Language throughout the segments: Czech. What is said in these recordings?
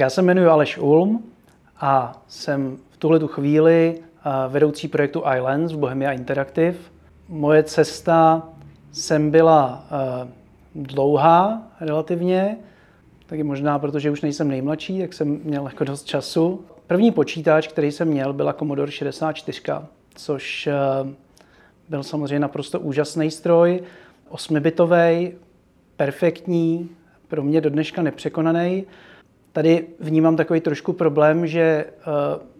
Já se jmenuji Aleš Ulm a jsem v tuhle tu chvíli eh, vedoucí projektu Islands v Bohemia Interactive. Moje cesta sem byla eh, dlouhá relativně, taky možná protože už nejsem nejmladší, tak jsem měl jako dost času. První počítač, který jsem měl, byla Commodore 64, což eh, byl samozřejmě naprosto úžasný stroj, osmibitový, perfektní, pro mě do dneška nepřekonaný. Tady vnímám takový trošku problém, že eh,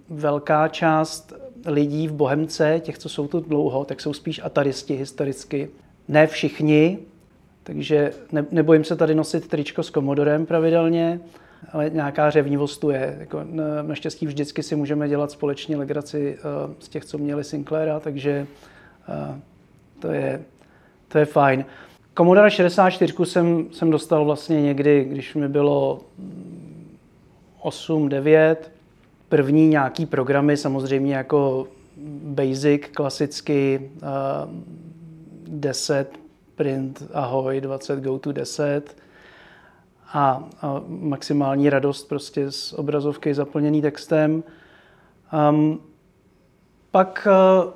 velká část lidí v Bohemce, těch, co jsou tu dlouho, tak jsou spíš ataristi historicky. Ne všichni, takže ne, nebojím se tady nosit tričko s komodorem pravidelně, ale nějaká řevnivost tu je. Jako, naštěstí vždycky si můžeme dělat společně legraci uh, z těch, co měli Sinclaira, takže uh, to, je, to je fajn. Commodore 64 jsem, jsem dostal vlastně někdy, když mi bylo 8, 9. První nějaký programy, samozřejmě jako Basic, klasicky uh, 10, print, ahoj, 20, go to 10 a, a maximální radost prostě z obrazovky zaplněný textem. Um, pak, uh,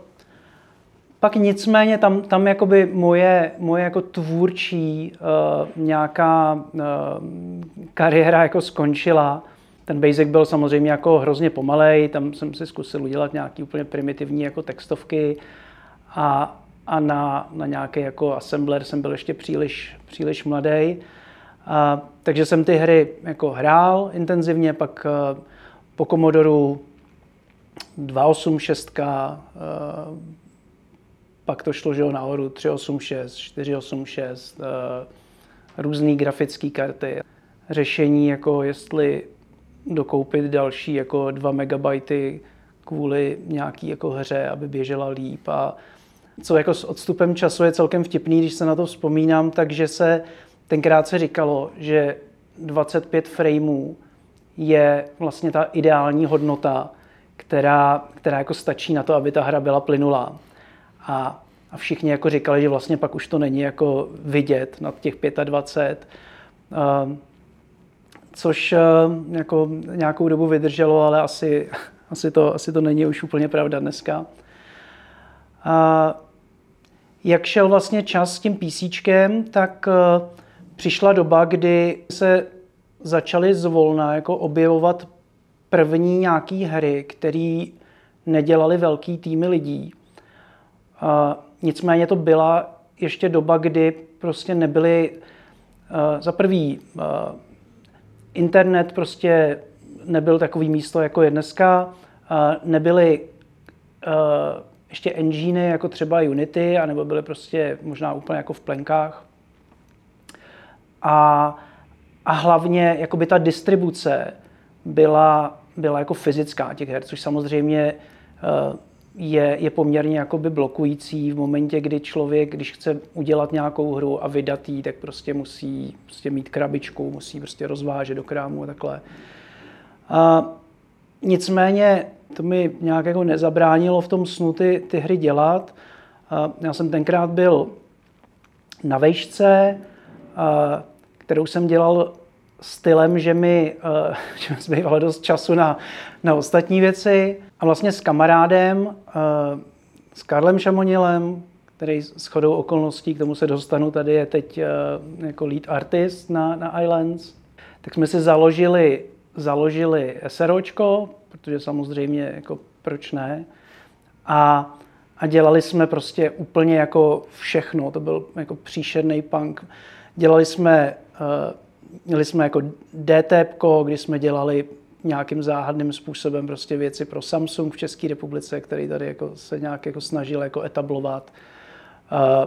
pak nicméně tam, tam jakoby moje, moje jako tvůrčí uh, nějaká uh, kariéra jako skončila. Ten basic byl samozřejmě jako hrozně pomalej, tam jsem si zkusil udělat nějaký úplně primitivní jako textovky a, a na, na nějaký jako assembler jsem byl ještě příliš, příliš mladý. A, takže jsem ty hry jako hrál intenzivně, pak a, po Commodoru 286, a, pak to šlo že nahoru 386, 486, a, různé grafické karty, řešení jako jestli dokoupit další jako 2 megabajty kvůli nějaký jako hře, aby běžela líp a co jako s odstupem času je celkem vtipný, když se na to vzpomínám, takže se tenkrát se říkalo, že 25 frameů je vlastně ta ideální hodnota, která, která jako stačí na to, aby ta hra byla plynulá. A, a všichni jako říkali, že vlastně pak už to není jako vidět nad těch 25. Uh, což uh, jako nějakou dobu vydrželo, ale asi, asi, to, asi to není už úplně pravda dneska. Uh, jak šel vlastně čas s tím PC, tak uh, přišla doba, kdy se začaly zvolna jako objevovat první nějaký hry, které nedělali velký týmy lidí. Uh, nicméně to byla ještě doba, kdy prostě nebyly uh, za prvý internet prostě nebyl takový místo, jako je dneska. Nebyly ještě engine jako třeba Unity, anebo byly prostě možná úplně jako v plenkách. A, a hlavně jakoby ta distribuce byla, byla jako fyzická těch her, což samozřejmě je, je poměrně jakoby blokující v momentě, kdy člověk, když chce udělat nějakou hru a vydat ji, tak prostě musí prostě mít krabičku, musí prostě rozvážet do krámu a takhle. A nicméně to mi nějak jako nezabránilo v tom snu ty, ty hry dělat. A já jsem tenkrát byl na vejšce, a, kterou jsem dělal stylem, že mi, že mi zbývalo dost času na, na ostatní věci. A vlastně s kamarádem, s Karlem Šamonilem, který s chodou okolností, k tomu se dostanu, tady je teď jako lead artist na, na Islands, tak jsme si založili, založili SROčko, protože samozřejmě jako proč ne. A, a dělali jsme prostě úplně jako všechno, to byl jako příšerný punk. Dělali jsme, uh, měli jsme jako DTP, kdy jsme dělali nějakým záhadným způsobem prostě věci pro Samsung v České republice, který tady jako se nějak jako snažil jako etablovat. Uh,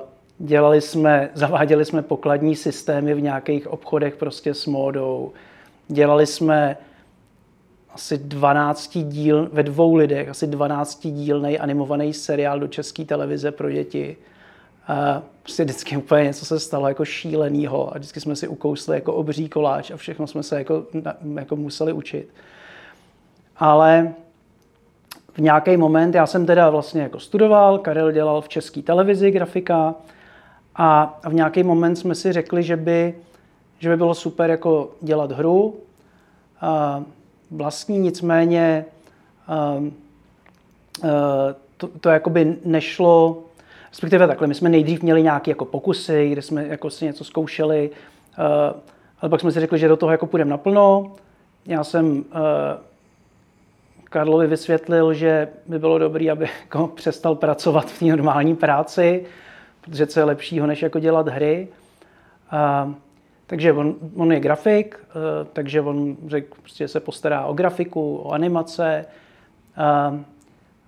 dělali jsme, zaváděli jsme pokladní systémy v nějakých obchodech prostě s módou. Dělali jsme asi 12 díl, ve dvou lidech, asi 12 dílný animovaný seriál do české televize pro děti. A prostě vždycky úplně něco se stalo jako šílenýho a vždycky jsme si ukousli jako obří koláč a všechno jsme se jako, jako museli učit. Ale v nějaký moment, já jsem teda vlastně jako studoval, Karel dělal v české televizi grafika a v nějaký moment jsme si řekli, že by, že by bylo super jako dělat hru, vlastní, nicméně to, to jakoby nešlo, respektive takhle, my jsme nejdřív měli nějaké jako pokusy, kde jsme jako si něco zkoušeli, ale pak jsme si řekli, že do toho jako půjdeme naplno. Já jsem Karlovi vysvětlil, že by bylo dobré, aby jako přestal pracovat v té normální práci, protože co je lepšího, než jako dělat hry. A, takže on, on je grafik, a, takže on řekl, prostě se postará o grafiku, o animace. A,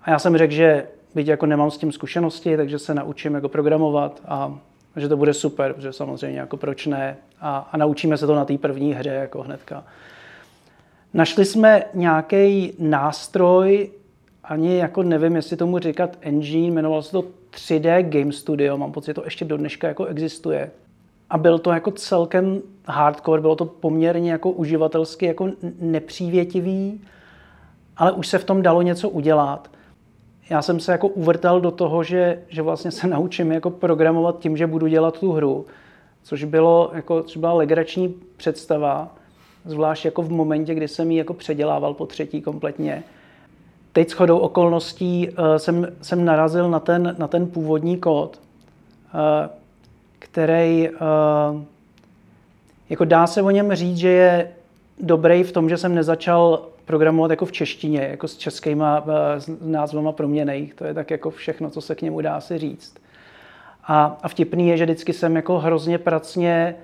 a já jsem řekl, že byť jako nemám s tím zkušenosti, takže se naučím jako programovat a, že to bude super, protože samozřejmě jako proč ne. A, a naučíme se to na té první hře jako hnedka. Našli jsme nějaký nástroj, ani jako nevím, jestli tomu říkat engine, jmenovalo se to 3D Game Studio, mám pocit, že to ještě do dneška jako existuje. A byl to jako celkem hardcore, bylo to poměrně jako uživatelsky jako nepřívětivý, ale už se v tom dalo něco udělat. Já jsem se jako uvrtal do toho, že, že vlastně se naučím jako programovat tím, že budu dělat tu hru, což, bylo, jako, byla legrační představa zvlášť jako v momentě, kdy jsem ji jako předělával po třetí kompletně. Teď shodou okolností uh, jsem, jsem narazil na ten, na ten původní kód, uh, který uh, jako dá se o něm říct, že je dobrý v tom, že jsem nezačal programovat jako v češtině, jako s českýma uh, názvama proměnej. To je tak jako všechno, co se k němu dá si říct. A, a vtipný je, že vždycky jsem jako hrozně pracně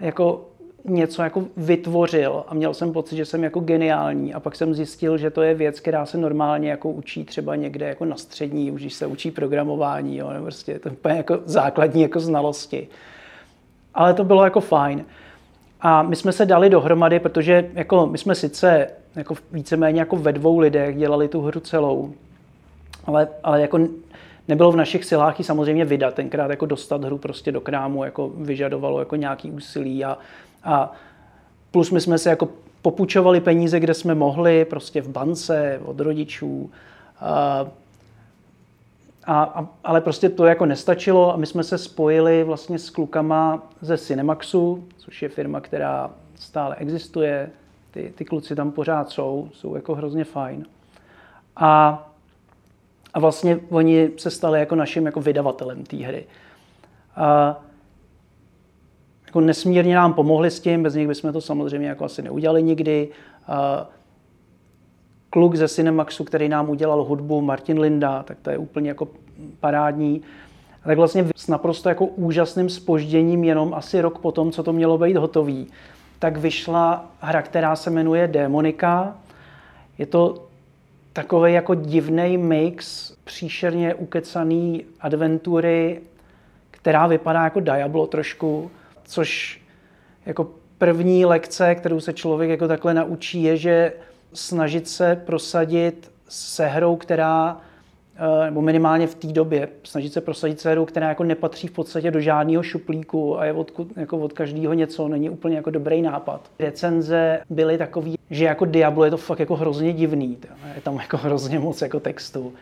jako něco jako vytvořil a měl jsem pocit, že jsem jako geniální a pak jsem zjistil, že to je věc, která se normálně jako učí třeba někde jako na střední, už když se učí programování, jo, prostě to úplně jako základní jako znalosti. Ale to bylo jako fajn. A my jsme se dali dohromady, protože jako my jsme sice jako víceméně jako ve dvou lidech dělali tu hru celou, ale, ale jako nebylo v našich silách ji samozřejmě vydat. Tenkrát jako dostat hru prostě do krámu jako vyžadovalo jako nějaký úsilí a a plus my jsme se jako popučovali peníze, kde jsme mohli, prostě v bance, od rodičů. A, a, ale prostě to jako nestačilo a my jsme se spojili vlastně s klukama ze Cinemaxu, což je firma, která stále existuje. Ty, ty kluci tam pořád jsou, jsou jako hrozně fajn. A, a vlastně oni se stali jako naším jako vydavatelem té hry. A, jako nesmírně nám pomohli s tím, bez nich bychom to samozřejmě jako asi neudělali nikdy. Kluk ze Cinemaxu, který nám udělal hudbu, Martin Linda, tak to je úplně jako parádní. Tak vlastně s naprosto jako úžasným spožděním, jenom asi rok potom, co to mělo být hotový, tak vyšla hra, která se jmenuje Démonika. Je to takový jako divný mix příšerně ukecaný adventury, která vypadá jako Diablo trošku, což jako první lekce, kterou se člověk jako takhle naučí, je, že snažit se prosadit se hrou, která eh, nebo minimálně v té době snažit se prosadit se hrou, která jako nepatří v podstatě do žádného šuplíku a je od, jako od každého něco, není úplně jako dobrý nápad. Recenze byly takový, že jako Diablo je to fakt jako hrozně divný, je tam jako hrozně moc jako textu.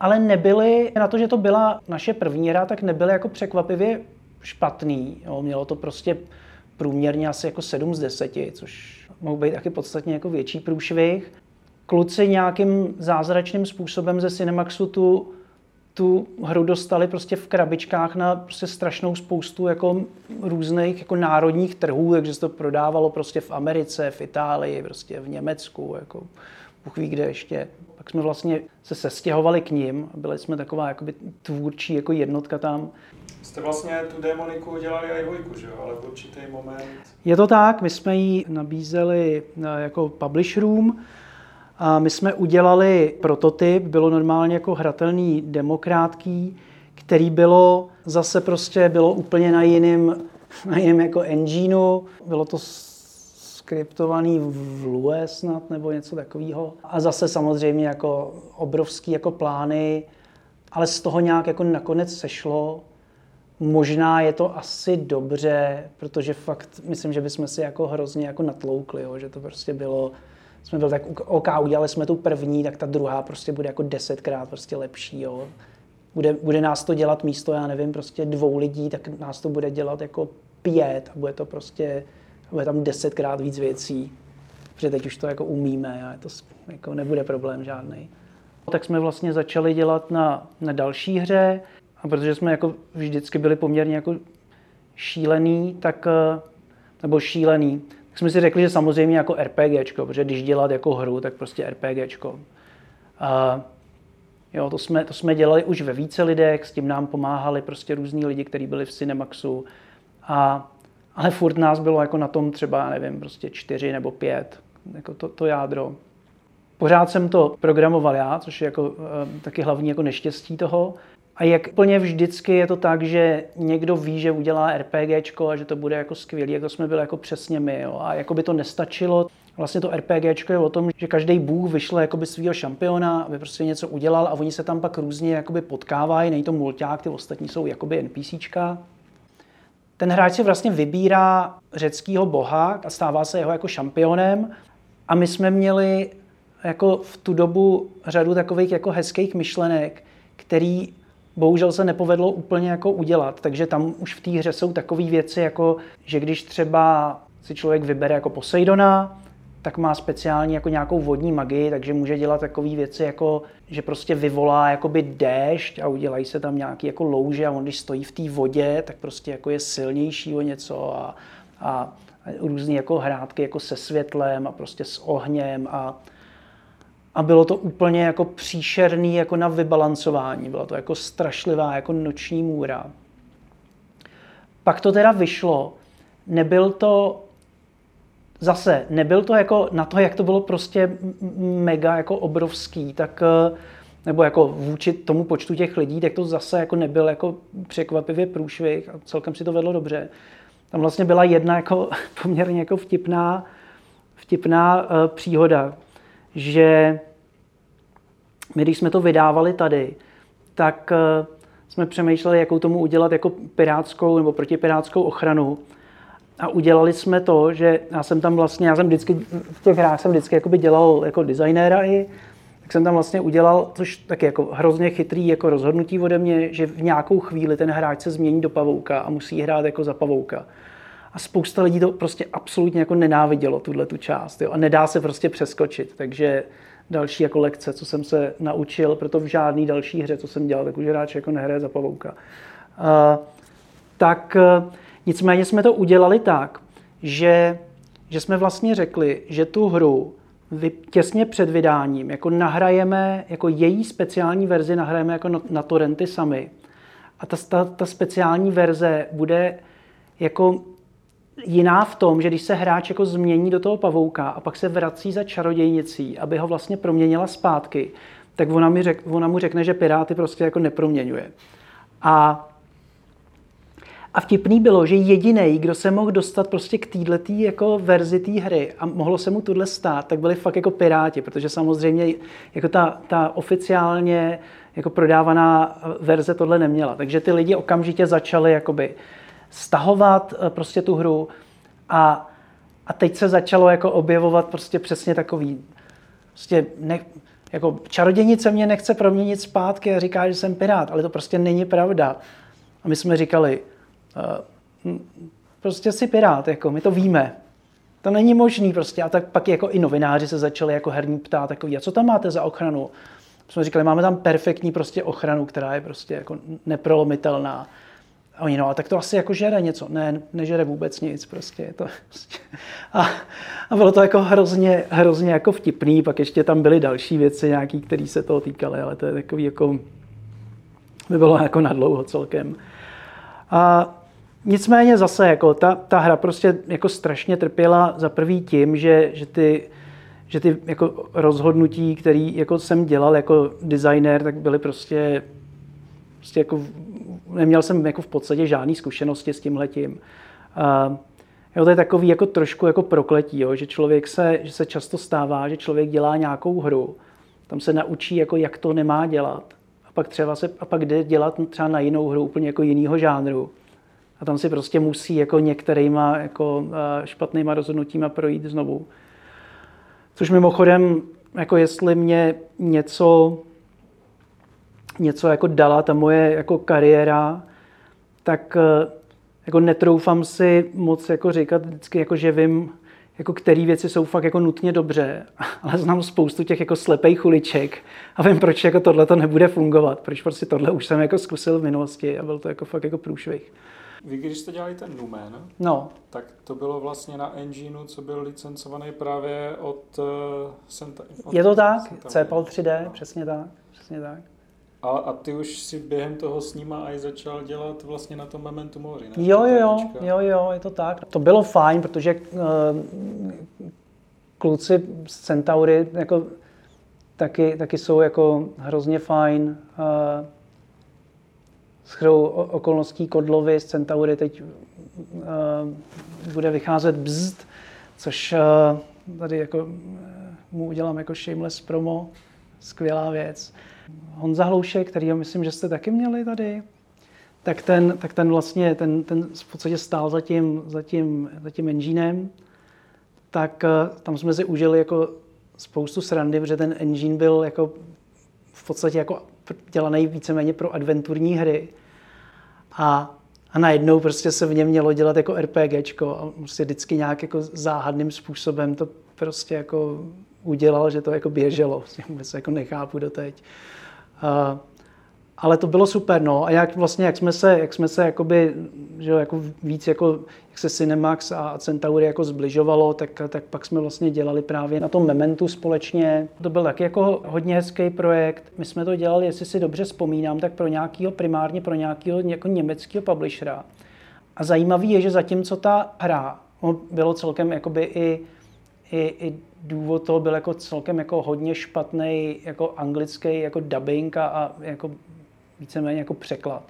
Ale nebyly, na to, že to byla naše první hra, tak nebyly jako překvapivě špatný. Jo. Mělo to prostě průměrně asi jako 7 z 10, což mohl být taky podstatně jako větší průšvih. Kluci nějakým zázračným způsobem ze Cinemaxu tu, tu hru dostali prostě v krabičkách na prostě strašnou spoustu jako různých jako národních trhů, takže se to prodávalo prostě v Americe, v Itálii, prostě v Německu, jako Bůh ví kde ještě. Pak jsme vlastně se sestěhovali k ním, byli jsme taková jakoby tvůrčí jako jednotka tam. Jste vlastně tu demoniku dělali i dvojku, že jo? Ale v určitý moment... Je to tak, my jsme ji nabízeli eh, jako publisherům. A my jsme udělali prototyp, bylo normálně jako hratelný demokrátký, který bylo zase prostě bylo úplně na jiném, na jiném jako engineu. Bylo to skriptovaný v Lue snad nebo něco takového. A zase samozřejmě jako obrovský jako plány, ale z toho nějak jako nakonec sešlo. Možná je to asi dobře, protože fakt myslím, že bychom si jako hrozně jako natloukli, jo, že to prostě bylo, jsme byli tak, OK, udělali jsme tu první, tak ta druhá prostě bude jako desetkrát prostě lepší, jo. Bude, bude nás to dělat místo, já nevím, prostě dvou lidí, tak nás to bude dělat jako pět a bude to prostě, bude tam desetkrát víc věcí. protože teď už to jako umíme a to jako nebude problém žádný. Tak jsme vlastně začali dělat na, na další hře a protože jsme jako vždycky byli poměrně jako šílený, tak, eh, nebo šílený, tak jsme si řekli, že samozřejmě jako RPGčko, protože když dělat jako hru, tak prostě RPGčko. A jo, to jsme, to jsme dělali už ve více lidech, s tím nám pomáhali prostě různí lidi, kteří byli v Cinemaxu. A, ale furt nás bylo jako na tom třeba, nevím, prostě čtyři nebo pět, jako to, to jádro. Pořád jsem to programoval já, což je jako, e, taky hlavní jako neštěstí toho. A jak plně vždycky je to tak, že někdo ví, že udělá RPGčko a že to bude jako skvělý, jak to jsme byli jako přesně my. Jo. A jako by to nestačilo. Vlastně to RPGčko je o tom, že každý bůh vyšle jakoby svého šampiona, aby prostě něco udělal a oni se tam pak různě jakoby potkávají. Není to mulťák, ty ostatní jsou jakoby NPCčka. Ten hráč si vlastně vybírá řeckého boha a stává se jeho jako šampionem. A my jsme měli jako v tu dobu řadu takových jako hezkých myšlenek, který bohužel se nepovedlo úplně jako udělat. Takže tam už v té hře jsou takové věci, jako že když třeba si člověk vybere jako Poseidona, tak má speciální jako nějakou vodní magii, takže může dělat takové věci, jako že prostě vyvolá jakoby déšť a udělají se tam nějaký jako louže a on když stojí v té vodě, tak prostě jako je silnější o něco a, a, a různé jako hrátky jako se světlem a prostě s ohněm a, a bylo to úplně jako příšerný jako na vybalancování. Byla to jako strašlivá jako noční můra. Pak to teda vyšlo. Nebyl to zase, nebyl to jako na to, jak to bylo prostě mega jako obrovský, tak eh, nebo jako vůči tomu počtu těch lidí, tak to zase jako nebyl jako překvapivě průšvih a celkem si to vedlo dobře. Tam vlastně byla jedna jako poměrně jako vtipná, vtipná uh, příhoda, že my, když jsme to vydávali tady, tak uh, jsme přemýšleli, jakou tomu udělat jako pirátskou nebo protipirátskou ochranu. A udělali jsme to, že já jsem tam vlastně, já jsem vždycky, v těch hrách jsem vždycky jakoby dělal jako designéra i, tak jsem tam vlastně udělal, což taky jako hrozně chytrý jako rozhodnutí ode mě, že v nějakou chvíli ten hráč se změní do pavouka a musí hrát jako za pavouka. A spousta lidí to prostě absolutně jako nenávidělo, tuhle tu část. Jo? A nedá se prostě přeskočit. Takže další jako lekce, co jsem se naučil, proto v žádný další hře, co jsem dělal, tak už hráč jako nehraje za pavouka. Uh, tak uh, nicméně jsme to udělali tak, že, že jsme vlastně řekli, že tu hru těsně před vydáním jako nahrajeme, jako její speciální verzi nahrajeme jako na, na torrenty sami. A ta, ta, ta speciální verze bude jako jiná v tom, že když se hráč jako změní do toho pavouka a pak se vrací za čarodějnicí, aby ho vlastně proměnila zpátky, tak ona, mi řek, ona mu řekne, že Piráty prostě jako neproměňuje. A, a vtipný bylo, že jediný, kdo se mohl dostat prostě k této jako verzi té hry a mohlo se mu tohle stát, tak byli fakt jako Piráti, protože samozřejmě jako ta, ta oficiálně jako prodávaná verze tohle neměla. Takže ty lidi okamžitě začali jakoby stahovat eh, prostě tu hru a, a teď se začalo jako objevovat prostě přesně takový, prostě ne, jako čarodějnice mě nechce proměnit zpátky a říká, že jsem pirát, ale to prostě není pravda. A my jsme říkali, uh, prostě si pirát, jako my to víme. To není možný prostě. A tak pak jako i novináři se začali jako herní ptát, takový, a co tam máte za ochranu? Jsme říkali, máme tam perfektní prostě ochranu, která je prostě jako neprolomitelná. A oni, no a tak to asi jako žere něco. Ne, nežere vůbec nic prostě. Je to prostě. A, a, bylo to jako hrozně, hrozně jako vtipný, pak ještě tam byly další věci nějaký, které se toho týkaly, ale to je takový jako, by bylo jako nadlouho celkem. A nicméně zase jako ta, ta hra prostě jako strašně trpěla za prvý tím, že, že ty, že ty jako rozhodnutí, které jako jsem dělal jako designer, tak byly prostě, prostě jako neměl jsem jako v podstatě žádné zkušenosti s tímhletím. Uh, jo, to je takový jako trošku jako prokletí, jo, že člověk se, že se často stává, že člověk dělá nějakou hru, tam se naučí, jako jak to nemá dělat. A pak třeba se, a pak jde dělat třeba na jinou hru úplně jako jinýho žánru. A tam si prostě musí jako některýma jako špatnýma rozhodnutíma projít znovu. Což mimochodem, jako jestli mě něco něco jako dala ta moje jako kariéra, tak eh, jako netroufám si moc jako říkat vždycky, jako že vím, jako který věci jsou fakt jako nutně dobře, ale znám spoustu těch jako slepých uliček a vím, proč jako tohle to nebude fungovat, proč prostě tohle už jsem jako zkusil v minulosti a byl to jako fakt jako průšvih. Vy, když jste dělali ten Numen, no. tak to bylo vlastně na engineu, co byl licencovaný právě od uh, Senta, od Je to tak, CPL 3D, no. přesně tak, přesně tak. A, a ty už si během toho s nima i začal dělat vlastně na tom Memento Mori, ne? Jo, jo, jo, jo, je to tak. To bylo fajn, protože uh, kluci z Centaury jako, taky, taky jsou jako hrozně fajn. Uh, shodou okolností Kodlovy z Centaury teď uh, bude vycházet Bzd, což uh, tady jako uh, mu udělám jako shameless promo, skvělá věc. Honza Hloušek, který myslím, že jste taky měli tady, tak ten, tak ten vlastně, ten, ten v podstatě stál za tím, za tím, za tím enginem, tak uh, tam jsme si užili jako spoustu srandy, protože ten engine byl jako v podstatě jako dělaný víceméně pro adventurní hry. A, a najednou prostě se v něm mělo dělat jako RPGčko a prostě vždycky nějak jako záhadným způsobem to prostě jako udělal, že to jako běželo. Vůbec jako nechápu doteď. Uh, ale to bylo super, no. A jak vlastně, jak jsme se, jak jsme se jakoby, že jako víc jako, jak se Cinemax a Centauri jako zbližovalo, tak, tak pak jsme vlastně dělali právě na tom Mementu společně. To byl taky jako hodně hezký projekt. My jsme to dělali, jestli si dobře vzpomínám, tak pro nějakého, primárně pro nějakého jako německého publishera. A zajímavý je, že zatímco ta hra bylo celkem jakoby i, i, i důvod toho byl jako celkem jako hodně špatný jako anglický jako dubbing a, a jako víceméně jako překlad.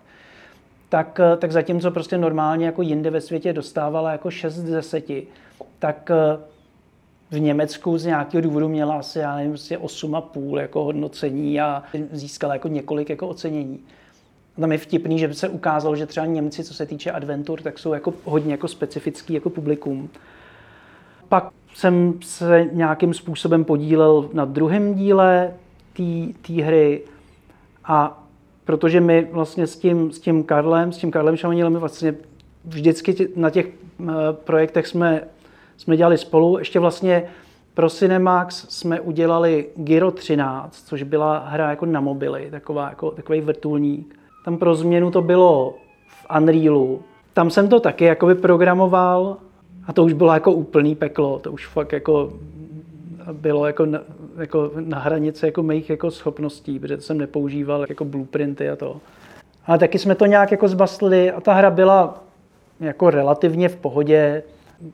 Tak, tak zatímco prostě normálně jako jinde ve světě dostávala jako 6 z 10, tak eh, v Německu z nějakého důvodu měla asi, já nevím, prostě 8,5 jako hodnocení a získala jako několik jako ocenění. A tam je vtipný, že se ukázalo, že třeba Němci, co se týče adventur, tak jsou jako hodně jako specifický jako publikum. Pak jsem se nějakým způsobem podílel na druhém díle té hry a protože my vlastně s tím, s tím Karlem, s tím Karlem Šamanilem vlastně vždycky na těch uh, projektech jsme, jsme dělali spolu. Ještě vlastně pro Cinemax jsme udělali Giro 13, což byla hra jako na mobily, taková, jako, takový vrtulník. Tam pro změnu to bylo v Unrealu. Tam jsem to taky jakoby programoval a to už bylo jako úplný peklo. To už fakt jako bylo jako na, jako na hranici jako mých jako schopností, protože jsem nepoužíval jako blueprinty a to. Ale taky jsme to nějak jako zbaslili a ta hra byla jako relativně v pohodě,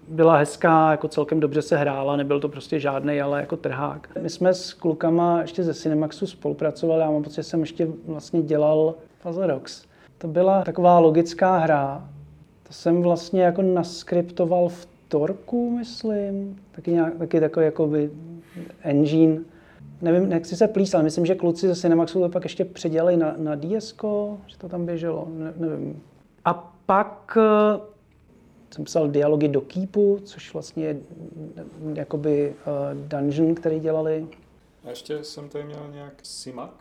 byla hezká, jako celkem dobře se hrála, nebyl to prostě žádný, ale jako trhák. My jsme s klukama ještě ze Cinemaxu spolupracovali, já mám pocit, že jsem ještě vlastně dělal Rocks. To byla taková logická hra, to jsem vlastně jako naskriptoval v Torku, myslím, taky, nějak, taky takový jakoby engine. Nevím, nechci se plíst, ale myslím, že kluci ze Cinemaxu to pak ještě předělali na, na DSK, že to tam běželo, ne, nevím. A pak uh, jsem psal dialogy do Keepu, což vlastně je jakoby uh, dungeon, který dělali. A ještě jsem tady měl nějak Simak.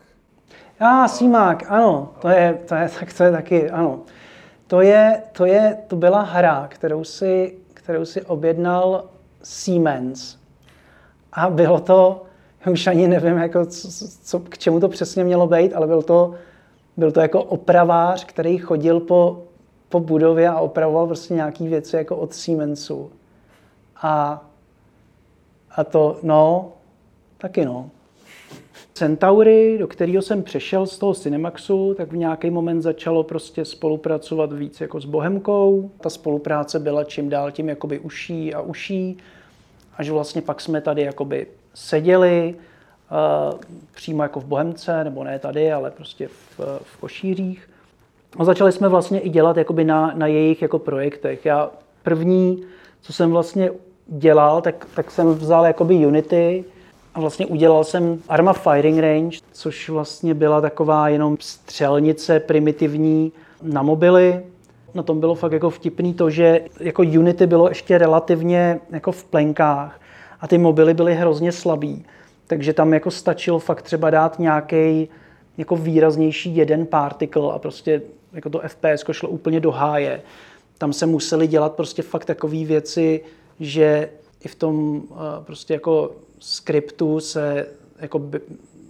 A ah, Simak, ano, to je, to je, tak to je taky, ano. To je, to je, to byla hra, kterou si kterou si objednal Siemens. A bylo to, už ani nevím, jako co, co, k čemu to přesně mělo být, ale byl to, byl to jako opravář, který chodil po, po budově a opravoval prostě nějaké věci jako od Siemensu. A, a to, no, taky no. Centaury, do kterého jsem přešel z toho Cinemaxu, tak v nějaký moment začalo prostě spolupracovat víc jako s Bohemkou. Ta spolupráce byla čím dál tím jakoby uší a uší, až vlastně pak jsme tady jakoby seděli uh, přímo jako v Bohemce, nebo ne tady, ale prostě v, v Košířích. A začali jsme vlastně i dělat jakoby na, na jejich jako projektech. Já první, co jsem vlastně dělal, tak, tak jsem vzal jakoby Unity, a vlastně udělal jsem Arma Firing Range, což vlastně byla taková jenom střelnice primitivní na mobily. Na tom bylo fakt jako vtipný to, že jako Unity bylo ještě relativně jako v plenkách a ty mobily byly hrozně slabý. Takže tam jako stačilo fakt třeba dát nějaký jako výraznější jeden particle a prostě jako to FPS šlo úplně do háje. Tam se museli dělat prostě fakt takové věci, že i v tom uh, prostě jako skriptu se jako by,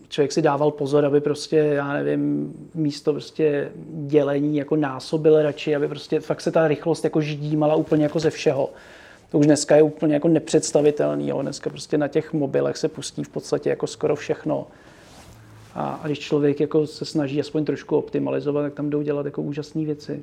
člověk si dával pozor, aby prostě, já nevím, místo prostě dělení jako násobil radši, aby prostě fakt se ta rychlost jako ždímala úplně jako ze všeho. To už dneska je úplně jako nepředstavitelný. Jo. Dneska prostě na těch mobilech se pustí v podstatě jako skoro všechno. A, a když člověk jako se snaží aspoň trošku optimalizovat, tak tam jdou dělat jako úžasné věci.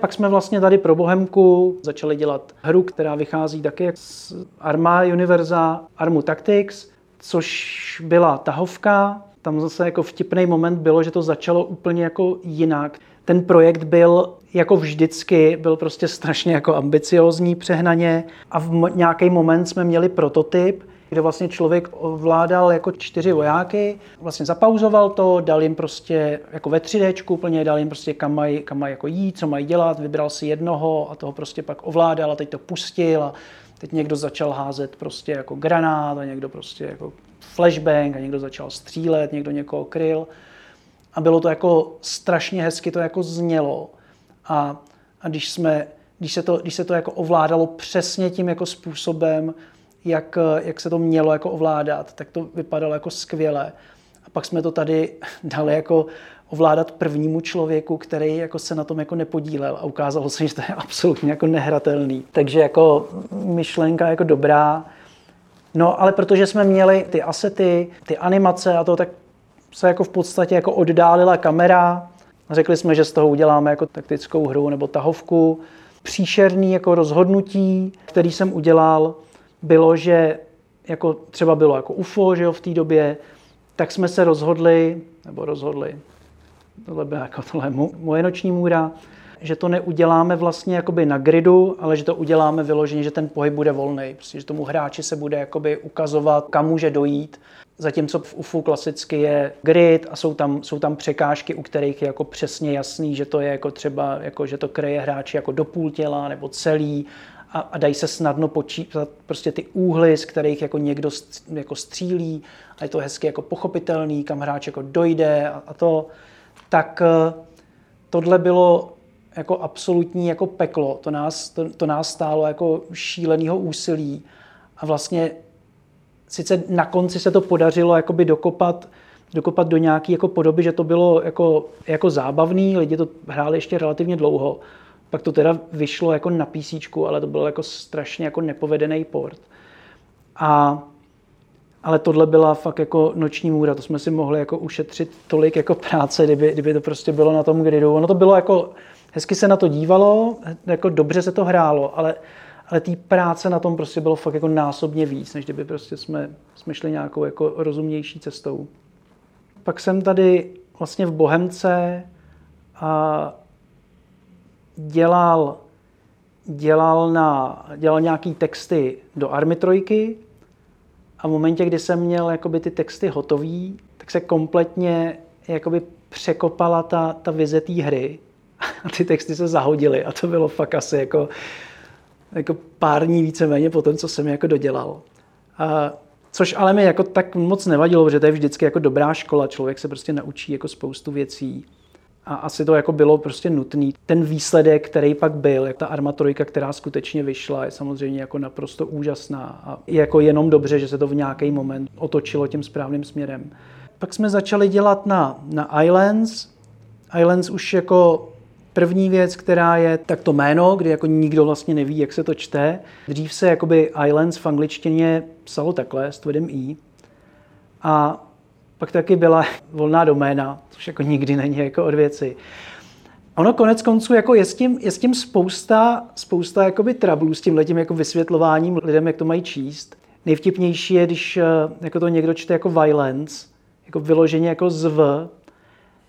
Pak jsme vlastně tady pro Bohemku začali dělat hru, která vychází taky z Arma Univerza Armu Tactics, což byla tahovka. Tam zase jako vtipný moment bylo, že to začalo úplně jako jinak. Ten projekt byl jako vždycky, byl prostě strašně jako ambiciozní přehnaně a v nějaký moment jsme měli prototyp, kde vlastně člověk ovládal jako čtyři vojáky, vlastně zapauzoval to, dal jim prostě jako ve 3D úplně, dal jim prostě kam mají, kam mají jako jít, co mají dělat, vybral si jednoho a toho prostě pak ovládal a teď to pustil a teď někdo začal házet prostě jako granát a někdo prostě jako flashbang a někdo začal střílet, někdo někoho kryl. A bylo to jako strašně hezky to jako znělo. A, a když jsme když se, to, když se to jako ovládalo přesně tím jako způsobem, jak, jak se to mělo jako ovládat, tak to vypadalo jako skvěle. A pak jsme to tady dali jako ovládat prvnímu člověku, který jako se na tom jako nepodílel a ukázalo se, že to je absolutně jako nehratelný. Takže jako myšlenka jako dobrá. No ale protože jsme měli ty asety, ty animace a to, tak se jako v podstatě jako oddálila kamera. Řekli jsme, že z toho uděláme jako taktickou hru nebo tahovku. Příšerný jako rozhodnutí, který jsem udělal, bylo, že jako třeba bylo jako UFO, že jo, v té době, tak jsme se rozhodli, nebo rozhodli, tohle byla jako tohle moje noční můra, že to neuděláme vlastně jakoby na gridu, ale že to uděláme vyloženě, že ten pohyb bude volný, prostě, že tomu hráči se bude jakoby ukazovat, kam může dojít. Zatímco v UFU klasicky je grid a jsou tam, jsou tam překážky, u kterých je jako přesně jasný, že to je jako třeba, jako, že to kreje hráči jako do půl těla nebo celý a, a dají se snadno počítat prostě ty úhly, z kterých jako někdo jako střílí a je to hezky jako pochopitelný, kam hráč jako dojde a, a to, tak eh, tohle bylo jako absolutní jako peklo. To nás, to, to nás stálo jako šíleného úsilí a vlastně sice na konci se to podařilo jakoby dokopat, dokopat do nějaké jako podoby, že to bylo jako, jako zábavný, lidi to hráli ještě relativně dlouho, pak to teda vyšlo jako na PC, ale to byl jako strašně jako nepovedený port. A, ale tohle byla fakt jako noční můra, to jsme si mohli jako ušetřit tolik jako práce, kdyby, kdyby to prostě bylo na tom gridu. Ono to bylo jako, hezky se na to dívalo, jako dobře se to hrálo, ale, ale té práce na tom prostě bylo fakt jako násobně víc, než kdyby prostě jsme, jsme šli nějakou jako rozumnější cestou. Pak jsem tady vlastně v Bohemce a dělal, dělal, na, dělal nějaký texty do Army trojky a v momentě, kdy jsem měl jakoby ty texty hotový, tak se kompletně jakoby překopala ta, ta vize té hry a ty texty se zahodily a to bylo fakt asi jako, jako pár dní víceméně po tom, co jsem jako dodělal. A, což ale mi jako tak moc nevadilo, protože to je vždycky jako dobrá škola, člověk se prostě naučí jako spoustu věcí a asi to jako bylo prostě nutný. Ten výsledek, který pak byl, jak ta Arma trojka, která skutečně vyšla, je samozřejmě jako naprosto úžasná a je jako jenom dobře, že se to v nějaký moment otočilo tím správným směrem. Pak jsme začali dělat na, na Islands. Islands už jako první věc, která je tak to jméno, kdy jako nikdo vlastně neví, jak se to čte. Dřív se jakoby Islands v angličtině psalo takhle, s tvrdým i. A pak taky byla volná doména, což jako nikdy není jako od věci. Ono konec konců jako je s tím, je s tím spousta, spousta jakoby trablů s tím letím jako vysvětlováním lidem, jak to mají číst. Nejvtipnější je, když eh, jako to někdo čte jako violence, jako vyloženě jako zv,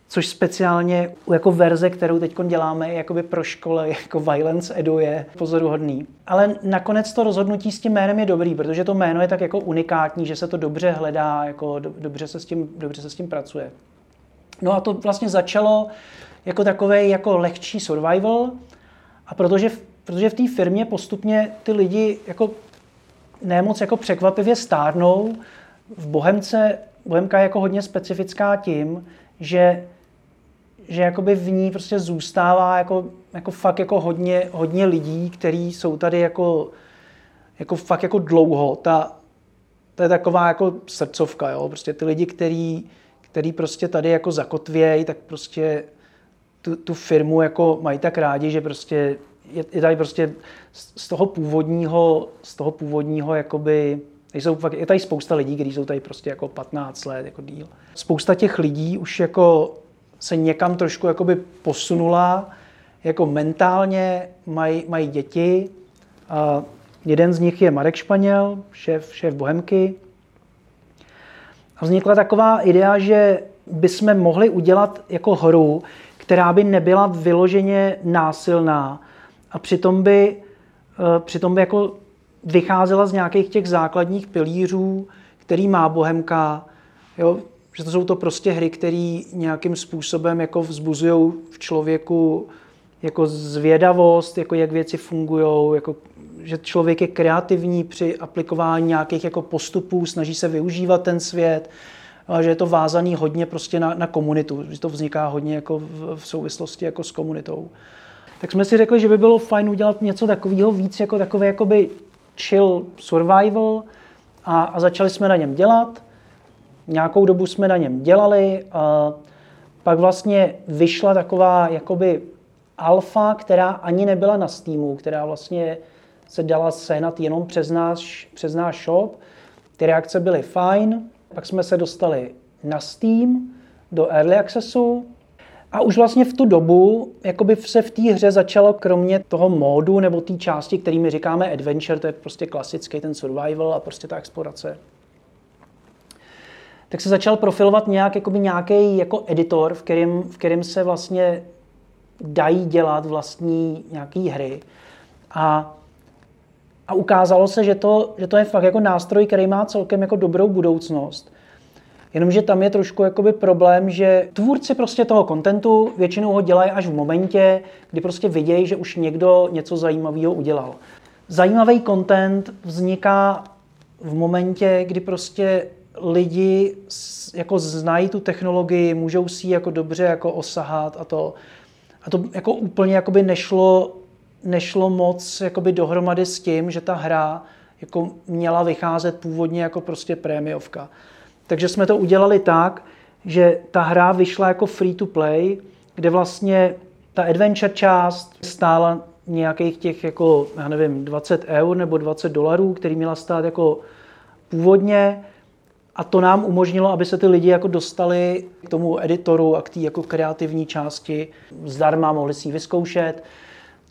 což speciálně jako verze, kterou teď děláme jakoby pro školy, jako Violence Edu je pozoruhodný. Ale nakonec to rozhodnutí s tím jménem je dobrý, protože to jméno je tak jako unikátní, že se to dobře hledá, jako do, dobře, se s tím, dobře se s tím pracuje. No a to vlastně začalo jako takový jako lehčí survival a protože, protože v té firmě postupně ty lidi jako nemoc jako překvapivě stárnou, v Bohemce, Bohemka je jako hodně specifická tím, že že jakoby v ní prostě zůstává jako, jako fakt jako hodně, hodně lidí, kteří jsou tady jako, jako fakt jako dlouho. Ta, to je taková jako srdcovka, jo? prostě ty lidi, který, který prostě tady jako zakotvějí, tak prostě tu, tu firmu jako mají tak rádi, že prostě je, je tady prostě z toho původního, z toho původního jakoby, jsou fakt, je tady spousta lidí, kteří jsou tady prostě jako 15 let, jako díl. Spousta těch lidí už jako se někam trošku jakoby posunula, jako mentálně mají, mají děti. A jeden z nich je Marek Španěl, šéf, šéf Bohemky. A vznikla taková idea, že bychom mohli udělat jako hru, která by nebyla vyloženě násilná a přitom by, eh, přitom by jako vycházela z nějakých těch základních pilířů, který má Bohemka, jo? Že to jsou to prostě hry, které nějakým způsobem jako vzbuzují v člověku jako zvědavost, jako jak věci fungují, jako, že člověk je kreativní při aplikování nějakých jako postupů, snaží se využívat ten svět, a že je to vázaný hodně prostě na, na komunitu, že to vzniká hodně jako v, v souvislosti jako s komunitou. Tak jsme si řekli, že by bylo fajn udělat něco takového víc jako takový jakoby chill survival a, a začali jsme na něm dělat. Nějakou dobu jsme na něm dělali pak vlastně vyšla taková jakoby alfa, která ani nebyla na Steamu, která vlastně se dala sehnat jenom přes náš, přes náš shop. Ty reakce byly fajn, pak jsme se dostali na Steam, do Early Accessu a už vlastně v tu dobu jakoby se v té hře začalo kromě toho módu nebo té části, kterými říkáme adventure, to je prostě klasický ten survival a prostě ta explorace, tak se začal profilovat nějak, jakoby nějaký jako editor, v kterém, v kterém se vlastně dají dělat vlastní nějaký hry. A, a ukázalo se, že to, že to je fakt jako nástroj, který má celkem jako dobrou budoucnost. Jenomže tam je trošku jakoby problém, že tvůrci prostě toho kontentu většinou ho dělají až v momentě, kdy prostě vidějí, že už někdo něco zajímavého udělal. Zajímavý content vzniká v momentě, kdy prostě lidi jako znají tu technologii, můžou si ji jako dobře jako osahat a to. A to jako úplně jakoby nešlo, nešlo moc jakoby dohromady s tím, že ta hra jako měla vycházet původně jako prostě prémiovka. Takže jsme to udělali tak, že ta hra vyšla jako free to play, kde vlastně ta adventure část stála nějakých těch jako, já nevím, 20 eur nebo 20 dolarů, který měla stát jako původně. A to nám umožnilo, aby se ty lidi jako dostali k tomu editoru a k té jako kreativní části zdarma, mohli si ji vyzkoušet.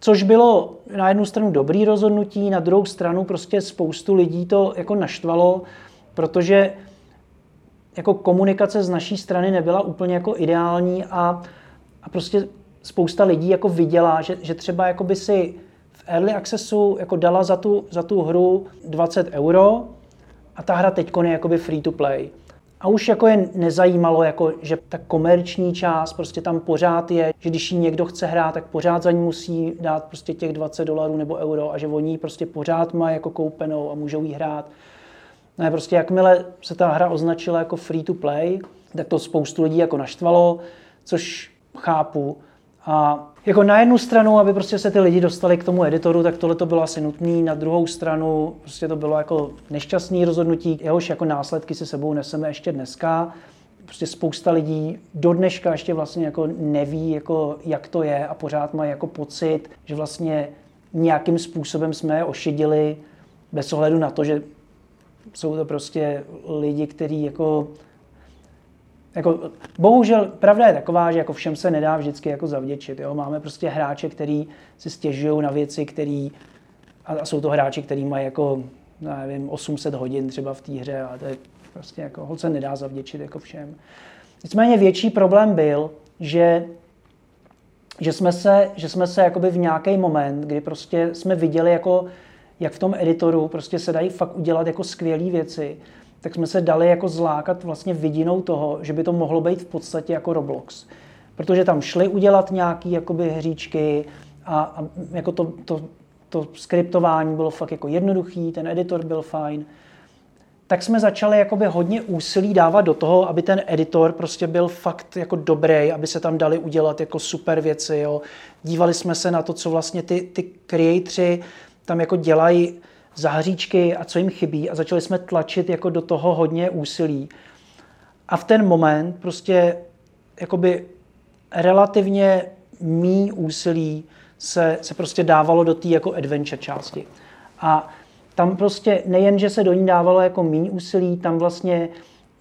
Což bylo na jednu stranu dobrý rozhodnutí, na druhou stranu prostě spoustu lidí to jako naštvalo, protože jako komunikace z naší strany nebyla úplně jako ideální a, a prostě spousta lidí jako viděla, že, že třeba jako by si v early accessu jako dala za tu, za tu hru 20 euro a ta hra teď je jakoby free to play. A už jako je nezajímalo, jako, že ta komerční část prostě tam pořád je, že když ji někdo chce hrát, tak pořád za ní musí dát prostě těch 20 dolarů nebo euro a že oni prostě pořád mají jako koupenou a můžou jí hrát. Ne, prostě jakmile se ta hra označila jako free to play, tak to spoustu lidí jako naštvalo, což chápu. A jako na jednu stranu, aby prostě se ty lidi dostali k tomu editoru, tak tohle to bylo asi nutné. Na druhou stranu prostě to bylo jako nešťastný rozhodnutí, jehož jako následky si sebou neseme ještě dneska. Prostě spousta lidí do dneška ještě vlastně jako neví, jako jak to je a pořád mají jako pocit, že vlastně nějakým způsobem jsme je ošidili bez ohledu na to, že jsou to prostě lidi, kteří jako jako, bohužel pravda je taková, že jako všem se nedá vždycky jako zavděčit. Jo? Máme prostě hráče, kteří si stěžují na věci, který, a jsou to hráči, kteří mají jako, nevím, 800 hodin třeba v té hře a to je prostě jako, ho se nedá zavděčit jako všem. Nicméně větší problém byl, že že jsme se, že jsme se jakoby v nějaký moment, kdy prostě jsme viděli jako jak v tom editoru prostě se dají fakt udělat jako skvělé věci, tak jsme se dali jako zlákat vlastně vidinou toho, že by to mohlo být v podstatě jako Roblox. Protože tam šli udělat nějaké jakoby hříčky a, a jako to, to, to skriptování bylo fakt jako jednoduchý, ten editor byl fajn. Tak jsme začali jakoby hodně úsilí dávat do toho, aby ten editor prostě byl fakt jako dobrý, aby se tam dali udělat jako super věci. Jo. Dívali jsme se na to, co vlastně ty, ty creatoři tam jako dělají za hříčky a co jim chybí a začali jsme tlačit jako do toho hodně úsilí. A v ten moment prostě jakoby relativně mý úsilí se, se prostě dávalo do té jako adventure části. A tam prostě nejen, že se do ní dávalo jako méně úsilí, tam vlastně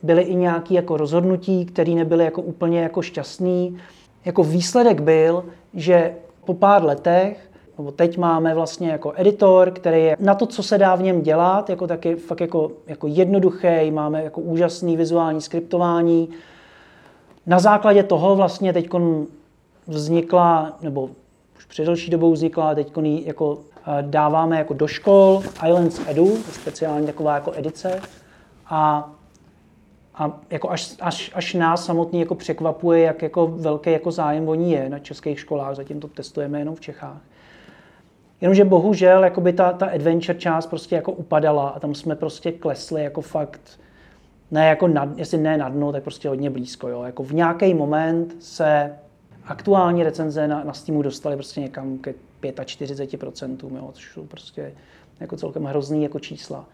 byly i nějaké jako rozhodnutí, které nebyly jako úplně jako šťastný. Jako výsledek byl, že po pár letech, nebo teď máme vlastně jako editor, který je na to, co se dá v něm dělat, jako taky fakt jako, jako jednoduchý, máme jako úžasný vizuální skriptování. Na základě toho vlastně teď vznikla, nebo už před delší dobou vznikla, teď jako dáváme jako do škol Islands Edu, speciální taková jako edice. A, a jako až, až, až nás samotný jako překvapuje, jak jako velký jako zájem o ní je na českých školách, zatím to testujeme jenom v Čechách. Jenomže bohužel jakoby ta, ta adventure část prostě jako upadala a tam jsme prostě klesli jako fakt, ne jako nad, jestli ne na dno, tak prostě hodně blízko. Jo. Jako v nějaký moment se aktuální recenze na, na Steamu dostaly prostě někam ke 45%, jo, což jsou prostě jako celkem hrozný jako čísla.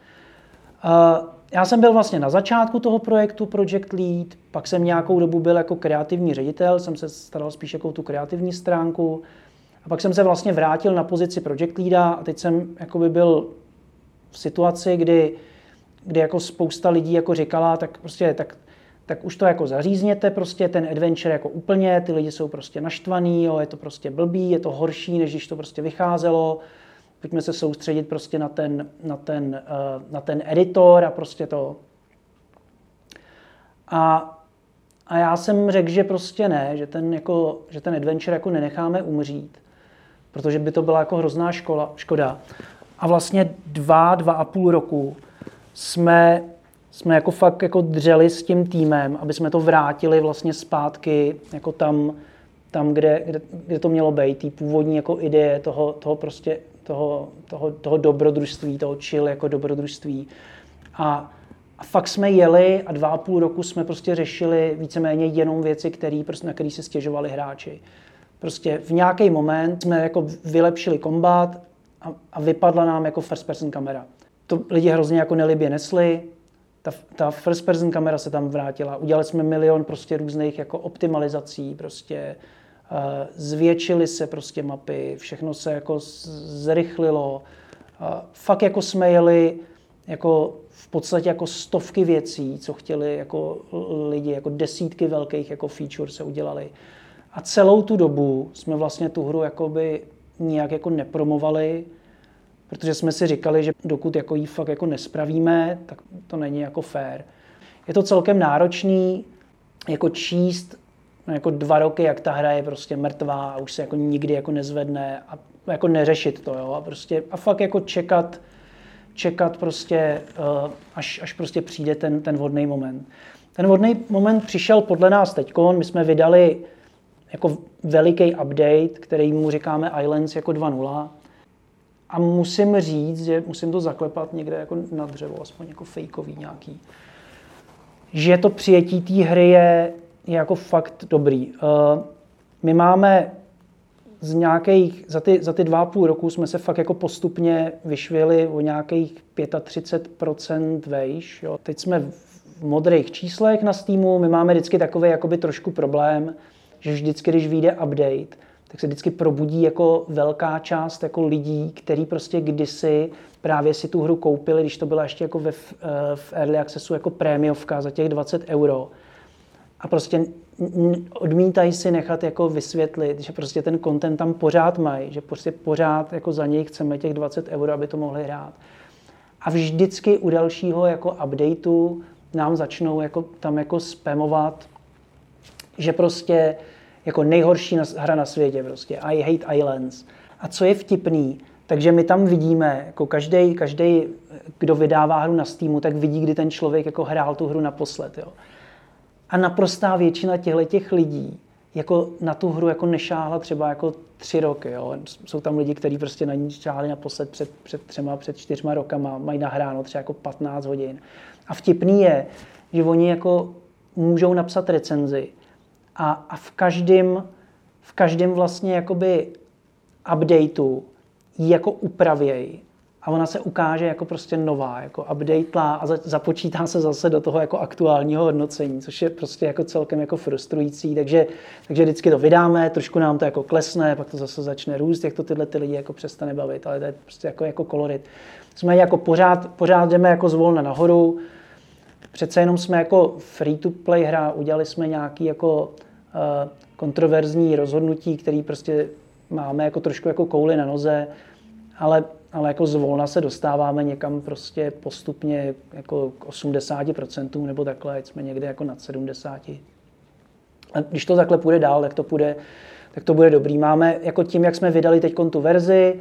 Uh, já jsem byl vlastně na začátku toho projektu Project Lead, pak jsem nějakou dobu byl jako kreativní ředitel, jsem se staral spíš jako tu kreativní stránku, a pak jsem se vlastně vrátil na pozici Project Leada a teď jsem jakoby byl v situaci, kdy, kdy jako spousta lidí jako říkala, tak prostě tak tak už to jako zařízněte prostě ten adventure jako úplně, ty lidi jsou prostě naštvaný, jo, je to prostě blbý, je to horší, než když to prostě vycházelo, pojďme se soustředit prostě na ten, na ten, uh, na ten editor a prostě to. A, a já jsem řekl, že prostě ne, že ten, jako, že ten adventure jako nenecháme umřít, protože by to byla jako hrozná škola, škoda. A vlastně dva, dva a půl roku jsme jsme jako fakt jako dřeli s tím týmem, aby jsme to vrátili vlastně zpátky jako tam, tam kde, kde, kde to mělo být, tý původní jako ideje toho, toho prostě toho, toho, toho dobrodružství, toho chill jako dobrodružství. A, a fakt jsme jeli a dva a půl roku jsme prostě řešili víceméně jenom věci, který, na které se stěžovali hráči. Prostě v nějaký moment jsme jako vylepšili kombat a, a vypadla nám jako first person kamera. To lidi hrozně jako nelibě nesli, ta, ta first person kamera se tam vrátila. Udělali jsme milion prostě různých jako optimalizací, prostě uh, zvětšily se prostě mapy, všechno se jako zrychlilo. Uh, fakt jako jsme jeli jako v podstatě jako stovky věcí, co chtěli jako lidi, jako desítky velkých jako feature se udělali. A celou tu dobu jsme vlastně tu hru jakoby nijak jako nepromovali, protože jsme si říkali, že dokud jako jí fakt jako nespravíme, tak to není jako fair. Je to celkem náročný jako číst jako dva roky, jak ta hra je prostě mrtvá a už se jako nikdy jako nezvedne a jako neřešit to, jo, a prostě a fakt jako čekat, čekat prostě, uh, až, až prostě přijde ten, ten vhodný moment. Ten vhodný moment přišel podle nás teď. My jsme vydali jako veliký update, který mu říkáme Islands jako 2.0 a musím říct, že musím to zaklepat někde jako na dřevo, aspoň jako fejkový nějaký, že to přijetí té hry je, je jako fakt dobrý. Uh, my máme z nějakých, za ty, za ty dva a půl roku jsme se fakt jako postupně vyšvili o nějakých 35% vejš. Jo. Teď jsme v modrých číslech na Steamu, my máme vždycky takový jakoby trošku problém, že vždycky, když vyjde update, tak se vždycky probudí jako velká část jako lidí, kteří prostě kdysi právě si tu hru koupili, když to byla ještě jako ve, eh, v Early Accessu jako prémiovka za těch 20 euro. A prostě odmítají si nechat jako vysvětlit, že prostě ten content tam pořád mají, že prostě pořád jako za něj chceme těch 20 euro, aby to mohli hrát. A vždycky u dalšího jako updateu nám začnou jako tam jako spamovat, že prostě jako nejhorší hra na světě prostě. I hate Islands. A co je vtipný, takže my tam vidíme, jako každý, každý, kdo vydává hru na Steamu, tak vidí, kdy ten člověk jako hrál tu hru naposled. Jo. A naprostá většina těchto těch lidí jako na tu hru jako nešáhla třeba jako tři roky. Jo. Jsou tam lidi, kteří prostě na ní šáhli naposled před, před třema, před čtyřma rokama, mají nahráno třeba jako 15 hodin. A vtipný je, že oni jako můžou napsat recenzi a, a v každém v každém vlastně jakoby updateu ji jako upravěj. A ona se ukáže jako prostě nová, jako updatelá a započítá se zase do toho jako aktuálního hodnocení, což je prostě jako celkem jako frustrující, takže, takže vždycky to vydáme, trošku nám to jako klesne, pak to zase začne růst, jak to tyhle ty lidi jako přestane bavit, ale to je prostě jako, jako kolorit. Jsme jako pořád, pořád jdeme jako zvolna nahoru, přece jenom jsme jako free-to-play hra, udělali jsme nějaký jako uh, kontroverzní rozhodnutí, který prostě máme jako trošku jako kouli na noze, ale, ale jako zvolna se dostáváme někam prostě postupně jako k 80% nebo takhle, jsme někde jako nad 70. A když to takhle půjde dál, tak to půjde, tak to bude dobrý. Máme jako tím, jak jsme vydali teď tu verzi,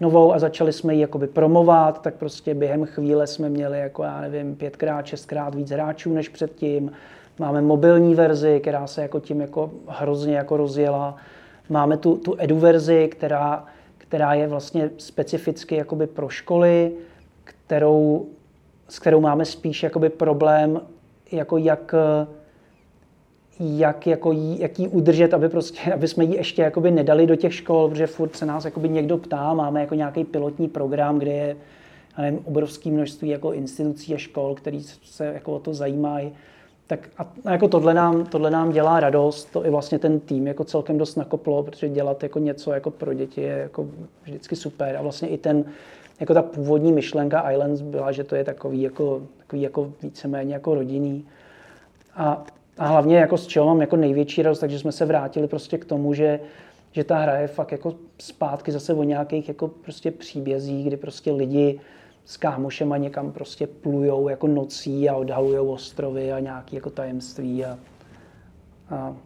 novou a začali jsme ji jakoby promovat, tak prostě během chvíle jsme měli jako já nevím, pětkrát, šestkrát víc hráčů než předtím. Máme mobilní verzi, která se jako tím jako hrozně jako rozjela. Máme tu, tu edu verzi, která, která je vlastně specificky jakoby pro školy, kterou, s kterou máme spíš jakoby problém, jako jak, jak, jako jí, jak jí udržet, aby, prostě, aby jsme ji ještě jakoby nedali do těch škol, protože furt se nás jakoby někdo ptá, máme jako nějaký pilotní program, kde je nevím, obrovské množství jako institucí a škol, který se jako o to zajímají. Tak a jako tohle nám, tohle nám dělá radost, to i vlastně ten tým jako celkem dost nakoplo, protože dělat jako něco jako pro děti je jako vždycky super. A vlastně i ten, jako ta původní myšlenka Islands byla, že to je takový jako, takový jako víceméně jako rodinný. A, a hlavně jako s čeho mám jako největší radost, takže jsme se vrátili prostě k tomu, že, že ta hra je fakt jako zpátky zase o nějakých jako prostě příbězích, kdy prostě lidi s kámošema někam prostě plujou jako nocí a odhalují ostrovy a nějaké jako tajemství a, a,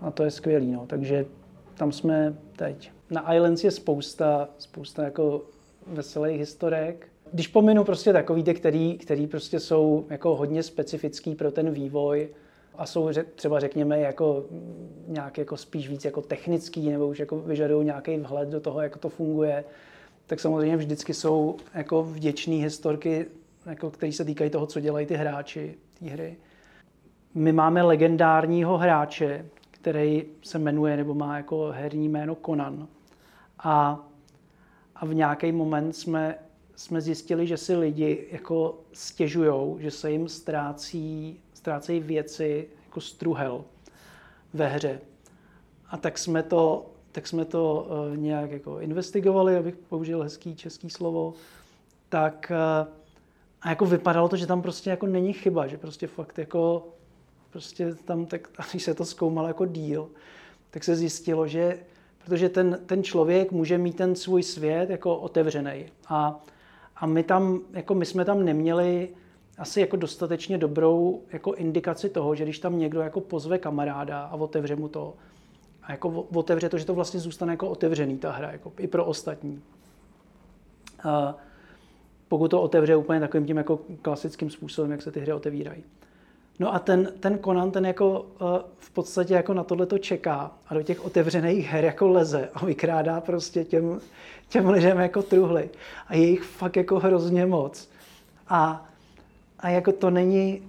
a to je skvělý, no. Takže tam jsme teď. Na Islands je spousta, spousta jako veselých historek. Když pominu prostě takový ty, který, který prostě jsou jako hodně specifický pro ten vývoj a jsou třeba řekněme jako nějak jako spíš víc jako technický nebo už jako vyžadují nějaký vhled do toho, jak to funguje, tak samozřejmě vždycky jsou jako vděčné historky, jako, které se týkají toho, co dělají ty hráči té hry. My máme legendárního hráče, který se jmenuje nebo má jako herní jméno Conan. A, a v nějaký moment jsme, jsme zjistili, že si lidi jako stěžujou, že se jim ztrácí, ztrácejí věci jako struhel ve hře. A tak jsme to tak jsme to uh, nějak jako investigovali, abych použil hezký český slovo, tak uh, a jako vypadalo to, že tam prostě jako není chyba, že prostě fakt jako prostě tam, tak, když se to zkoumalo jako díl, tak se zjistilo, že protože ten, ten člověk může mít ten svůj svět jako otevřený. A, a my tam, jako my jsme tam neměli asi jako dostatečně dobrou jako indikaci toho, že když tam někdo jako pozve kamaráda a otevře mu to, a jako otevře to, že to vlastně zůstane jako otevřený ta hra, jako i pro ostatní. A pokud to otevře úplně takovým tím jako klasickým způsobem, jak se ty hry otevírají. No a ten, ten Conan, ten jako v podstatě jako na tohle to čeká a do těch otevřených her jako leze a vykrádá prostě těm, těm lidem jako truhly. A je jich fakt jako hrozně moc. A, a jako to není,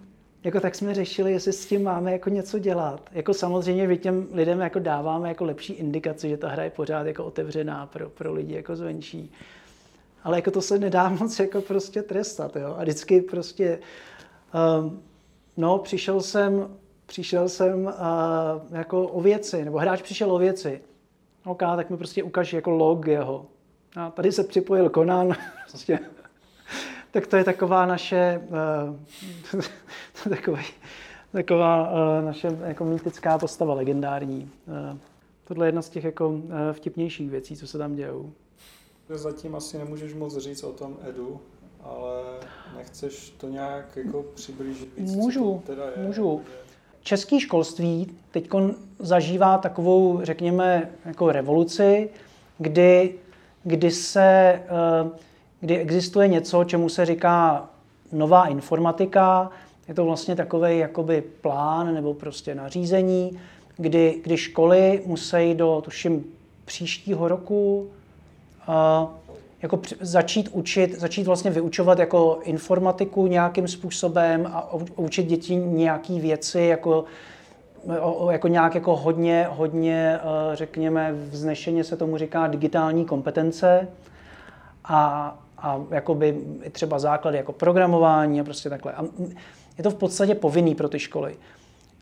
jako tak jsme řešili, jestli s tím máme jako něco dělat. Jako samozřejmě že těm lidem jako dáváme jako lepší indikaci, že ta hra je pořád jako otevřená pro, pro lidi jako zvenčí. Ale jako to se nedá moc jako prostě trestat, jo. A vždycky prostě, um, no, přišel jsem, přišel jsem uh, jako o věci, nebo hráč přišel o věci. OK, tak mi prostě ukaž jako log jeho. A tady se připojil Conan, prostě tak to je taková naše, uh, takový, taková uh, naše jako mýtická postava, legendární. Uh, tohle je jedna z těch jako uh, vtipnějších věcí, co se tam dějou. Zatím asi nemůžeš moc říct o tom Edu, ale nechceš to nějak jako přiblížit víc, Můžu, teda je? Můžu. Český školství teď zažívá takovou, řekněme, jako revoluci, kdy, kdy se uh, kdy existuje něco, čemu se říká nová informatika. Je to vlastně takový jakoby plán nebo prostě nařízení, kdy, kdy školy musí do, tuším, příštího roku uh, jako začít učit, začít vlastně vyučovat jako informatiku nějakým způsobem a učit děti nějaké věci, jako, jako nějak jako hodně, hodně, řekněme, vznešeně se tomu říká digitální kompetence. A, a jakoby třeba základy jako programování a prostě takhle. A je to v podstatě povinný pro ty školy.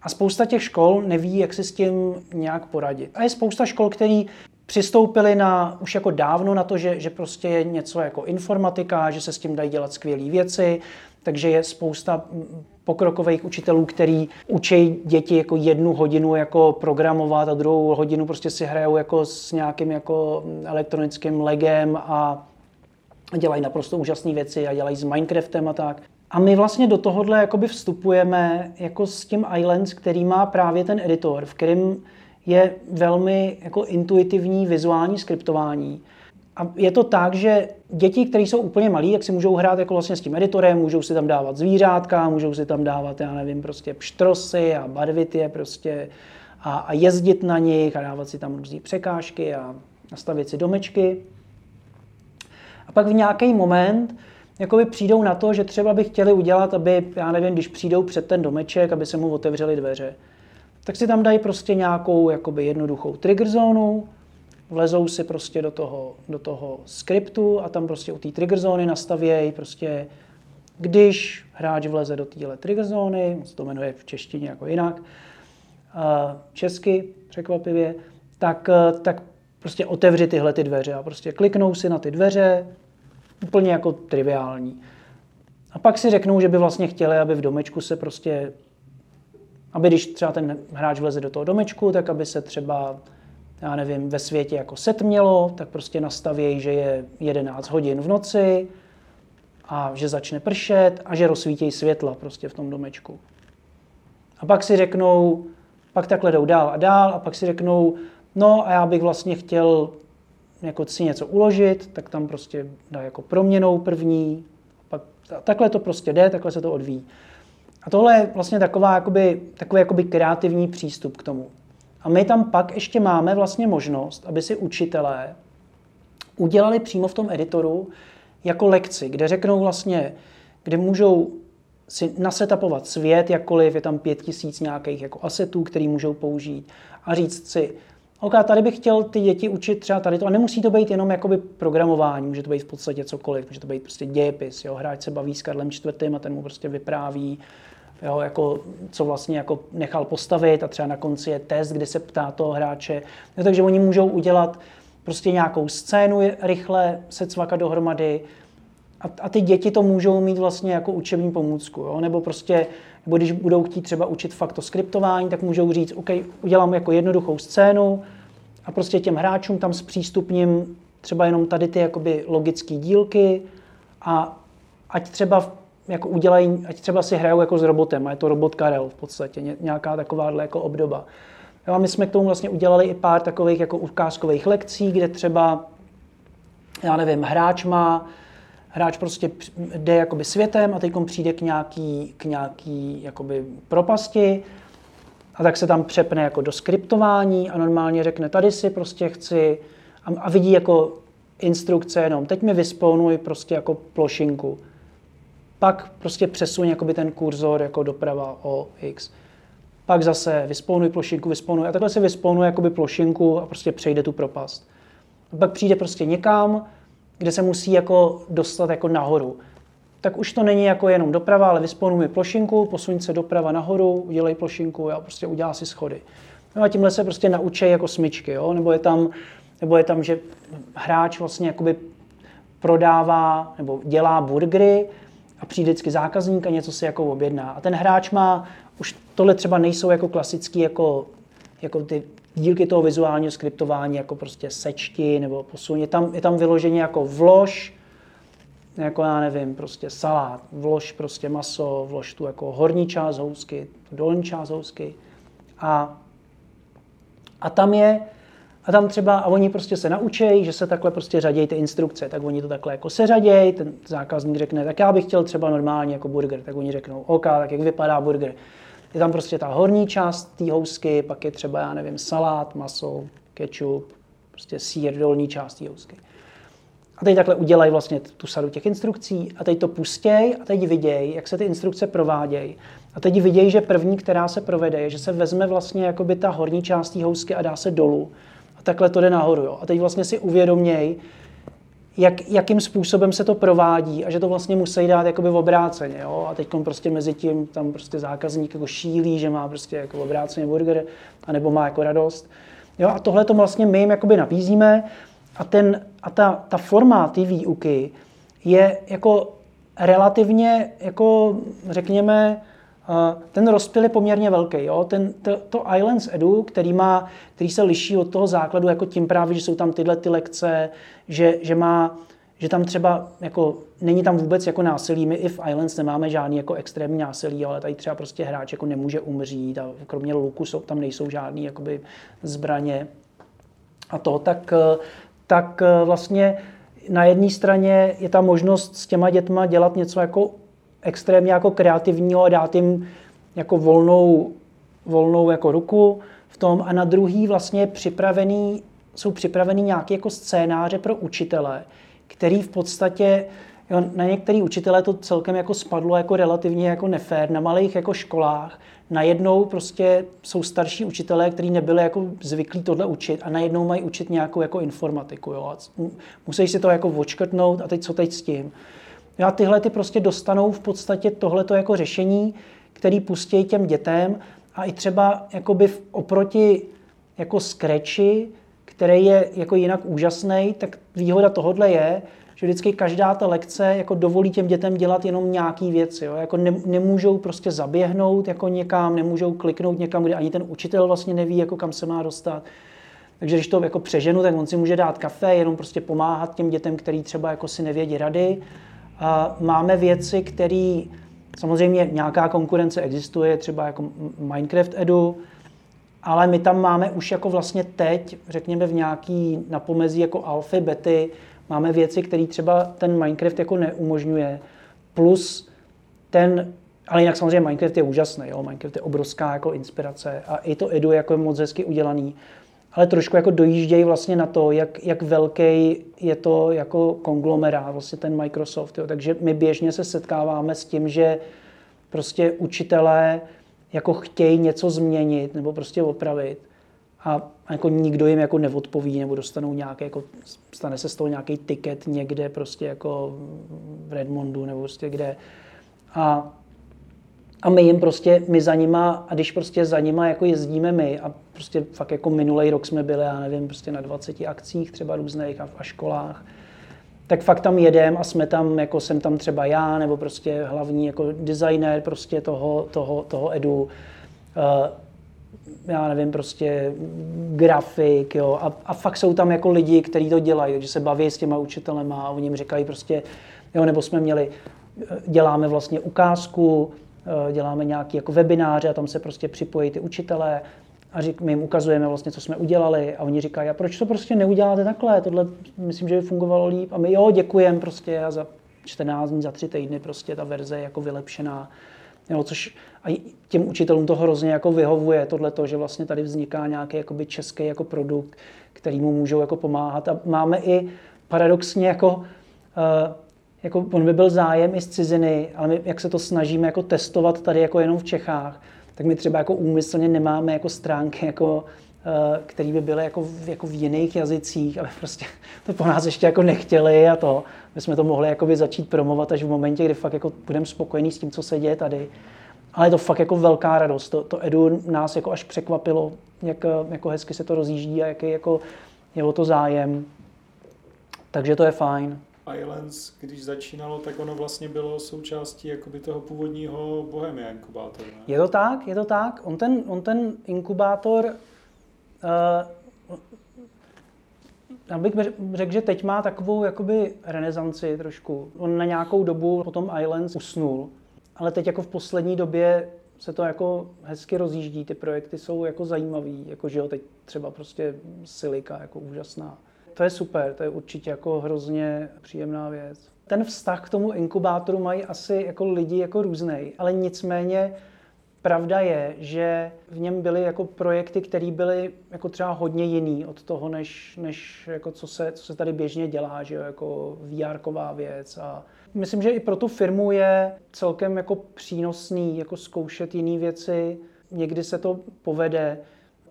A spousta těch škol neví, jak si s tím nějak poradit. A je spousta škol, který přistoupili na, už jako dávno na to, že, že prostě je něco jako informatika, že se s tím dají dělat skvělé věci, takže je spousta pokrokových učitelů, který učí děti jako jednu hodinu jako programovat a druhou hodinu prostě si hrajou jako s nějakým jako elektronickým legem a dělají naprosto úžasné věci a dělají s Minecraftem a tak. A my vlastně do tohohle jakoby vstupujeme jako s tím Islands, který má právě ten editor, v kterém je velmi jako intuitivní vizuální skriptování. A je to tak, že děti, které jsou úplně malí, jak si můžou hrát jako vlastně s tím editorem, můžou si tam dávat zvířátka, můžou si tam dávat, já nevím, prostě pštrosy a barvit je prostě a, a jezdit na nich a dávat si tam různé překážky a nastavit si domečky. A pak v nějaký moment jakoby přijdou na to, že třeba by chtěli udělat, aby, já nevím, když přijdou před ten domeček, aby se mu otevřely dveře, tak si tam dají prostě nějakou jakoby jednoduchou trigger zónu, vlezou si prostě do toho, do toho skriptu a tam prostě u té trigger zóny nastavějí prostě, když hráč vleze do téhle trigger zóny, se to jmenuje v češtině jako jinak, česky překvapivě, tak, tak prostě otevři tyhle ty dveře a prostě kliknou si na ty dveře, úplně jako triviální. A pak si řeknou, že by vlastně chtěli, aby v domečku se prostě, aby když třeba ten hráč vleze do toho domečku, tak aby se třeba, já nevím, ve světě jako setmělo, tak prostě nastavějí, že je 11 hodin v noci a že začne pršet a že rozsvítějí světla prostě v tom domečku. A pak si řeknou, pak takhle jdou dál a dál a pak si řeknou, no a já bych vlastně chtěl jako si něco uložit, tak tam prostě dá jako proměnou první, pak takhle to prostě jde, takhle se to odvíjí. A tohle je vlastně taková, jakoby, takový jakoby kreativní přístup k tomu. A my tam pak ještě máme vlastně možnost, aby si učitelé udělali přímo v tom editoru jako lekci, kde řeknou vlastně, kde můžou si nasetapovat svět jakkoliv, je tam pět tisíc nějakých jako asetů, který můžou použít a říct si, OK, tady bych chtěl ty děti učit třeba tady to. A nemusí to být jenom jakoby programování, může to být v podstatě cokoliv, může to být prostě dějepis. Jo? Hráč se baví s Karlem IV. a ten mu prostě vypráví, jo, jako, co vlastně jako nechal postavit a třeba na konci je test, kde se ptá toho hráče. Jo, takže oni můžou udělat prostě nějakou scénu rychle, se cvaka dohromady a, a ty děti to můžou mít vlastně jako učební pomůcku. Jo? Nebo prostě nebo když budou chtít třeba učit fakt to skriptování, tak můžou říct, OK, udělám jako jednoduchou scénu a prostě těm hráčům tam zpřístupním třeba jenom tady ty jakoby logické dílky a ať třeba jako udělají, ať třeba si hrajou jako s robotem, a je to robot Karel v podstatě, nějaká taková jako obdoba. Jo, a my jsme k tomu vlastně udělali i pár takových jako ukázkových lekcí, kde třeba, já nevím, hráč má hráč prostě jde jakoby světem a teď přijde k nějaký, k nějaký jakoby propasti a tak se tam přepne jako do skriptování a normálně řekne, tady si prostě chci a, a vidí jako instrukce jenom, teď mi vyspounuj prostě jako plošinku. Pak prostě přesuň jakoby ten kurzor jako doprava o X. Pak zase vyspounuj plošinku, vyspounuj a takhle si vyspounuj jakoby plošinku a prostě přejde tu propast. A pak přijde prostě někam, kde se musí jako dostat jako nahoru. Tak už to není jako jenom doprava, ale vysponuj mi plošinku, posuň se doprava nahoru, udělej plošinku a prostě udělá si schody. No a tímhle se prostě naučí jako smyčky, jo? Nebo, je tam, nebo je tam, že hráč vlastně jakoby prodává nebo dělá burgery a přijde vždycky zákazník a něco si jako objedná. A ten hráč má, už tohle třeba nejsou jako klasický jako, jako ty dílky toho vizuálního skriptování, jako prostě sečti nebo posun. Je tam, je tam vyloženě jako vlož, jako já nevím, prostě salát, vlož prostě maso, vlož tu jako horní část housky, tu dolní část housky. A, a tam je, a tam třeba, a oni prostě se naučí, že se takhle prostě řadějí ty instrukce, tak oni to takhle jako seřadějí, ten zákazník řekne, tak já bych chtěl třeba normálně jako burger, tak oni řeknou, OK, tak jak vypadá burger je tam prostě ta horní část té housky, pak je třeba, já nevím, salát, maso, ketchup, prostě sír, dolní část té housky. A teď takhle udělají vlastně tu sadu těch instrukcí a teď to pustěj a teď vidějí, jak se ty instrukce provádějí. A teď vidějí, že první, která se provede, je, že se vezme vlastně jakoby ta horní část té housky a dá se dolů. A takhle to jde nahoru. Jo. A teď vlastně si uvědoměj, jak, jakým způsobem se to provádí a že to vlastně musí dát jakoby v obráceně. Jo? A teď prostě mezi tím tam prostě zákazník jako šílí, že má prostě jako obráceně burger, anebo má jako radost. Jo? A tohle to vlastně my jim jakoby nabízíme a, ten, a ta, ta forma té výuky je jako relativně, jako řekněme, ten rozptyl je poměrně velký. Jo? Ten, to, to Islands Edu, který, má, který se liší od toho základu jako tím právě, že jsou tam tyhle ty lekce, že, že má že tam třeba jako, není tam vůbec jako násilí. My i v Islands nemáme žádný jako extrémní násilí, ale tady třeba prostě hráč jako nemůže umřít a kromě luku jsou, tam nejsou žádné jakoby zbraně a to, tak, tak vlastně na jedné straně je ta možnost s těma dětma dělat něco jako extrémně jako kreativního a dát jim jako volnou, volnou jako ruku v tom a na druhý vlastně připravený, jsou připravený nějaké jako scénáře pro učitele, který v podstatě Jo, na některý učitele to celkem jako spadlo jako relativně jako nefér. Na malých jako školách najednou prostě jsou starší učitelé, kteří nebyli jako zvyklí tohle učit a najednou mají učit nějakou jako informatiku. Jo. A musí si to jako očkrtnout a teď co teď s tím. Jo, a tyhle ty prostě dostanou v podstatě tohleto jako řešení, který pustí těm dětem a i třeba jakoby oproti jako Scratchi, který je jako jinak úžasný, tak výhoda tohodle je, že vždycky každá ta lekce jako dovolí těm dětem dělat jenom nějaký věci. Jo? Jako ne, nemůžou prostě zaběhnout jako někam, nemůžou kliknout někam, kde ani ten učitel vlastně neví, jako kam se má dostat. Takže když to jako přeženu, tak on si může dát kafe, jenom prostě pomáhat těm dětem, který třeba jako si nevědí rady. A máme věci, které samozřejmě nějaká konkurence existuje, třeba jako Minecraft Edu, ale my tam máme už jako vlastně teď, řekněme v nějaký napomezí jako alfy, bety, máme věci, které třeba ten Minecraft jako neumožňuje, plus ten, ale jinak samozřejmě Minecraft je úžasný, jo? Minecraft je obrovská jako inspirace a i to Edu jako je moc hezky udělaný, ale trošku jako dojíždějí vlastně na to, jak, jak velký je to jako konglomerát, vlastně ten Microsoft. Jo? Takže my běžně se setkáváme s tím, že prostě učitelé jako chtějí něco změnit nebo prostě opravit a jako nikdo jim jako neodpoví nebo dostanou nějaké, jako stane se z toho nějaký tiket někde prostě jako v Redmondu nebo prostě kde. A, a my jim prostě, my za nima, a když prostě za nima jako jezdíme my a prostě fakt jako minulý rok jsme byli, já nevím, prostě na 20 akcích třeba různých a, a školách, tak fakt tam jedem a jsme tam, jako jsem tam třeba já, nebo prostě hlavní jako designer prostě toho, toho, toho edu. Uh, já nevím, prostě grafik, jo, a, a fakt jsou tam jako lidi, kteří to dělají, takže se baví s těma učitelema a oni jim říkají prostě, jo, nebo jsme měli, děláme vlastně ukázku, eh, děláme nějaký jako webináře a tam se prostě připojí ty učitelé a řík, my jim ukazujeme vlastně, co jsme udělali a oni říkají, a proč to prostě neuděláte takhle, tohle myslím, že by fungovalo líp a my jo, děkujem prostě a za 14 dní, za tři týdny prostě ta verze je jako vylepšená. Jo, což a těm učitelům to hrozně jako vyhovuje, tohle že vlastně tady vzniká nějaký jakoby český jako produkt, který mu můžou jako pomáhat. A máme i paradoxně jako, uh, jako on by byl zájem i z ciziny, ale my, jak se to snažíme jako testovat tady jako jenom v Čechách, tak my třeba jako úmyslně nemáme jako stránky jako eh, který by byly jako v, jako v jiných jazycích, ale prostě to po nás ještě jako nechtěli a to. My jsme to mohli jakoby začít promovat až v momentě, kdy fakt jako budeme spokojení s tím, co se děje tady. Ale je to fakt jako velká radost. To, to Edu nás jako až překvapilo, jak jako hezky se to rozjíždí a jaký jako je o to zájem. Takže to je fajn. Islands, když začínalo, tak ono vlastně bylo součástí jakoby toho původního Bohemia inkubátoru. Ne? Je to tak, je to tak. On ten, on ten inkubátor, uh, já bych řekl, že teď má takovou jakoby renesanci trošku. On na nějakou dobu potom Islands usnul, ale teď jako v poslední době se to jako hezky rozjíždí, ty projekty jsou jako zajímavý, jako že jo, teď třeba prostě Silika, jako úžasná. To je super, to je určitě jako hrozně příjemná věc. Ten vztah k tomu inkubátoru mají asi jako lidi jako různý, ale nicméně pravda je, že v něm byly jako projekty, které byly jako třeba hodně jiný od toho, než, než jako co, se, co se tady běžně dělá, že jo, jako vr věc a Myslím, že i pro tu firmu je celkem jako přínosný jako zkoušet jiné věci. Někdy se to povede,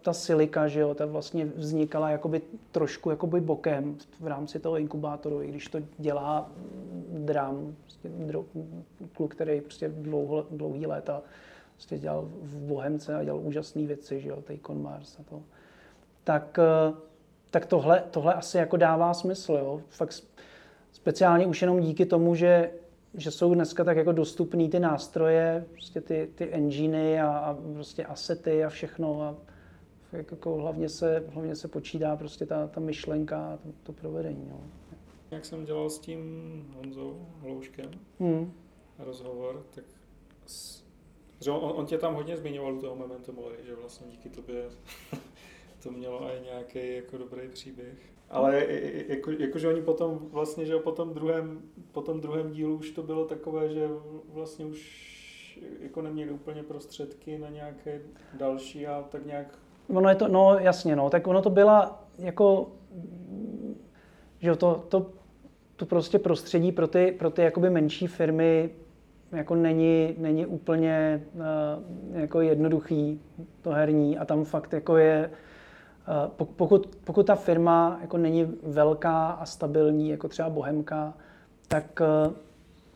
ta silika, že jo, ta vlastně vznikala jakoby trošku jakoby bokem v rámci toho inkubátoru, i když to dělá dram, prostě dro, kluk, který prostě dlouho, dlouhý léta prostě dělal v Bohemce a dělal úžasné věci, že jo, Tejkon Mars a to. Tak, eh, tak tohle, tohle asi jako dává smysl, jo. Fakt speciálně už jenom díky tomu, že, že jsou dneska tak jako dostupné ty nástroje, prostě ty, ty enginy a, a prostě asety a všechno a jako hlavně, se, hlavně se počítá prostě ta, ta myšlenka a to, to provedení. No. Jak jsem dělal s tím Honzou Hlouškem hmm. rozhovor, tak s, že on, on tě tam hodně zmiňoval u toho Memento Mori, že vlastně díky tobě to mělo i nějaký jako dobrý příběh. Ale jako, jakože oni potom vlastně, že po tom druhém, po tom druhém dílu už to bylo takové, že vlastně už jako neměli úplně prostředky na nějaké další a tak nějak... Ono je to, no jasně, no, tak ono to byla jako, že to, to, to prostě prostředí pro ty, pro ty jakoby menší firmy jako není, není úplně uh, jako jednoduchý to herní. A tam fakt jako je, uh, pokud, pokud ta firma jako není velká a stabilní, jako třeba Bohemka, tak uh,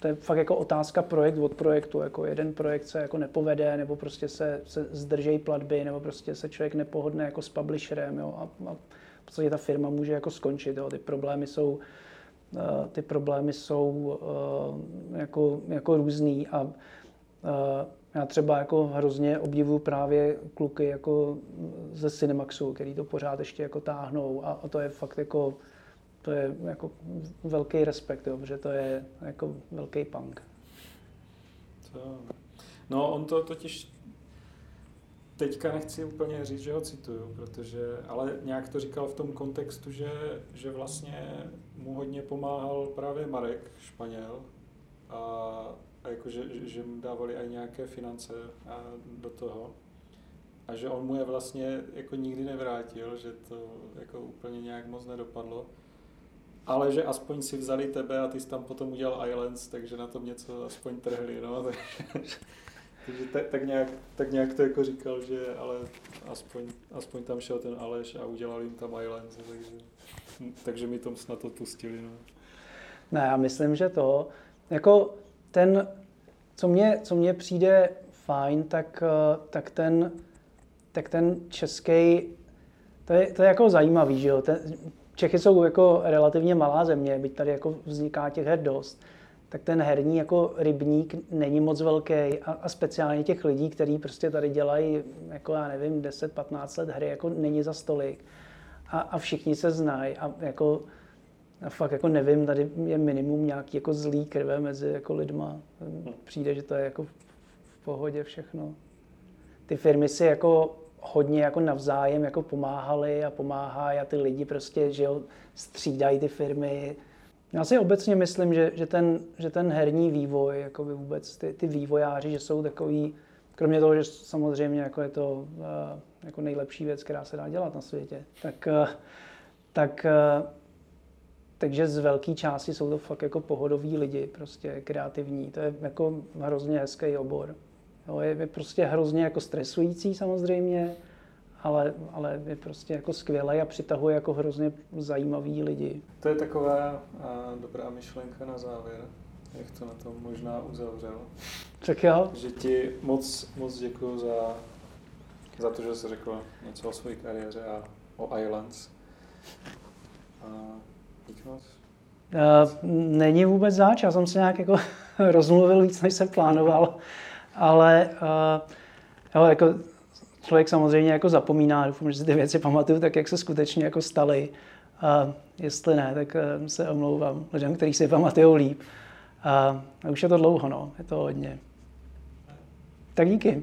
to je fakt jako otázka projekt od projektu. Jako jeden projekt se jako nepovede, nebo prostě se, se zdržejí platby, nebo prostě se člověk nepohodne jako s publisherem. Jo, a, a v podstatě ta firma může jako skončit. Jo. Ty problémy jsou, uh, ty problémy jsou uh, jako, jako různý a uh, já třeba jako hrozně obdivuju právě kluky jako ze Cinemaxu, který to pořád ještě jako táhnou a, a to je fakt jako to je jako velký respekt, jo, protože to je jako velký punk. To, no on to totiž teďka nechci úplně říct, že ho cituju, protože, ale nějak to říkal v tom kontextu, že, že vlastně mu hodně pomáhal právě Marek Španěl a, a jako, že, že mu dávali i nějaké finance a do toho a že on mu je vlastně jako nikdy nevrátil, že to jako úplně nějak moc nedopadlo ale že aspoň si vzali tebe a ty jsi tam potom udělal Islands, takže na tom něco aspoň trhli, no. takže tak, tak, nějak, tak nějak to jako říkal, že ale aspoň, aspoň tam šel ten Aleš a udělal jim tam Islands, takže, takže mi tom snad odpustili, no. Ne, já myslím, že to, jako ten, co mně, co mně přijde fajn, tak, tak ten, tak ten český, to je, to je jako zajímavý, že jo, ten, Čechy jsou jako relativně malá země, byť tady jako vzniká těch her dost, tak ten herní jako rybník není moc velký a, a speciálně těch lidí, kteří prostě tady dělají, jako já nevím, 10-15 let hry, jako není za stolik. A, a všichni se znají a jako a fakt jako nevím, tady je minimum nějaký jako zlý krve mezi jako lidma. Přijde, že to je jako v pohodě všechno. Ty firmy si jako hodně jako navzájem jako pomáhali a pomáhají a ty lidi prostě, že jo, střídají ty firmy. Já si obecně myslím, že, že, ten, že ten herní vývoj, jako by vůbec ty, ty vývojáři, že jsou takový, kromě toho, že samozřejmě jako je to uh, jako nejlepší věc, která se dá dělat na světě, tak, uh, tak uh, takže z velké části jsou to fakt jako pohodoví lidi, prostě kreativní. To je jako hrozně hezký obor. Jo, je, je prostě hrozně jako stresující samozřejmě, ale, ale je prostě jako skvělý a přitahuje jako hrozně zajímavý lidi. To je taková a, dobrá myšlenka na závěr, jak to na tom možná uzavřel. Tak jo. Že ti moc, moc děkuji za, za to, že jsi řekl něco o své kariéře a o Islands. A díky moc. Uh, není vůbec záč, já jsem se nějak jako rozmluvil víc, než jsem plánoval ale uh, jo, jako člověk samozřejmě jako zapomíná, doufám, že si ty věci pamatuju tak, jak se skutečně jako staly. A jestli ne, tak uh, se omlouvám lidem, kteří si pamatují líp. A už je to dlouho, no, je to hodně. Tak díky.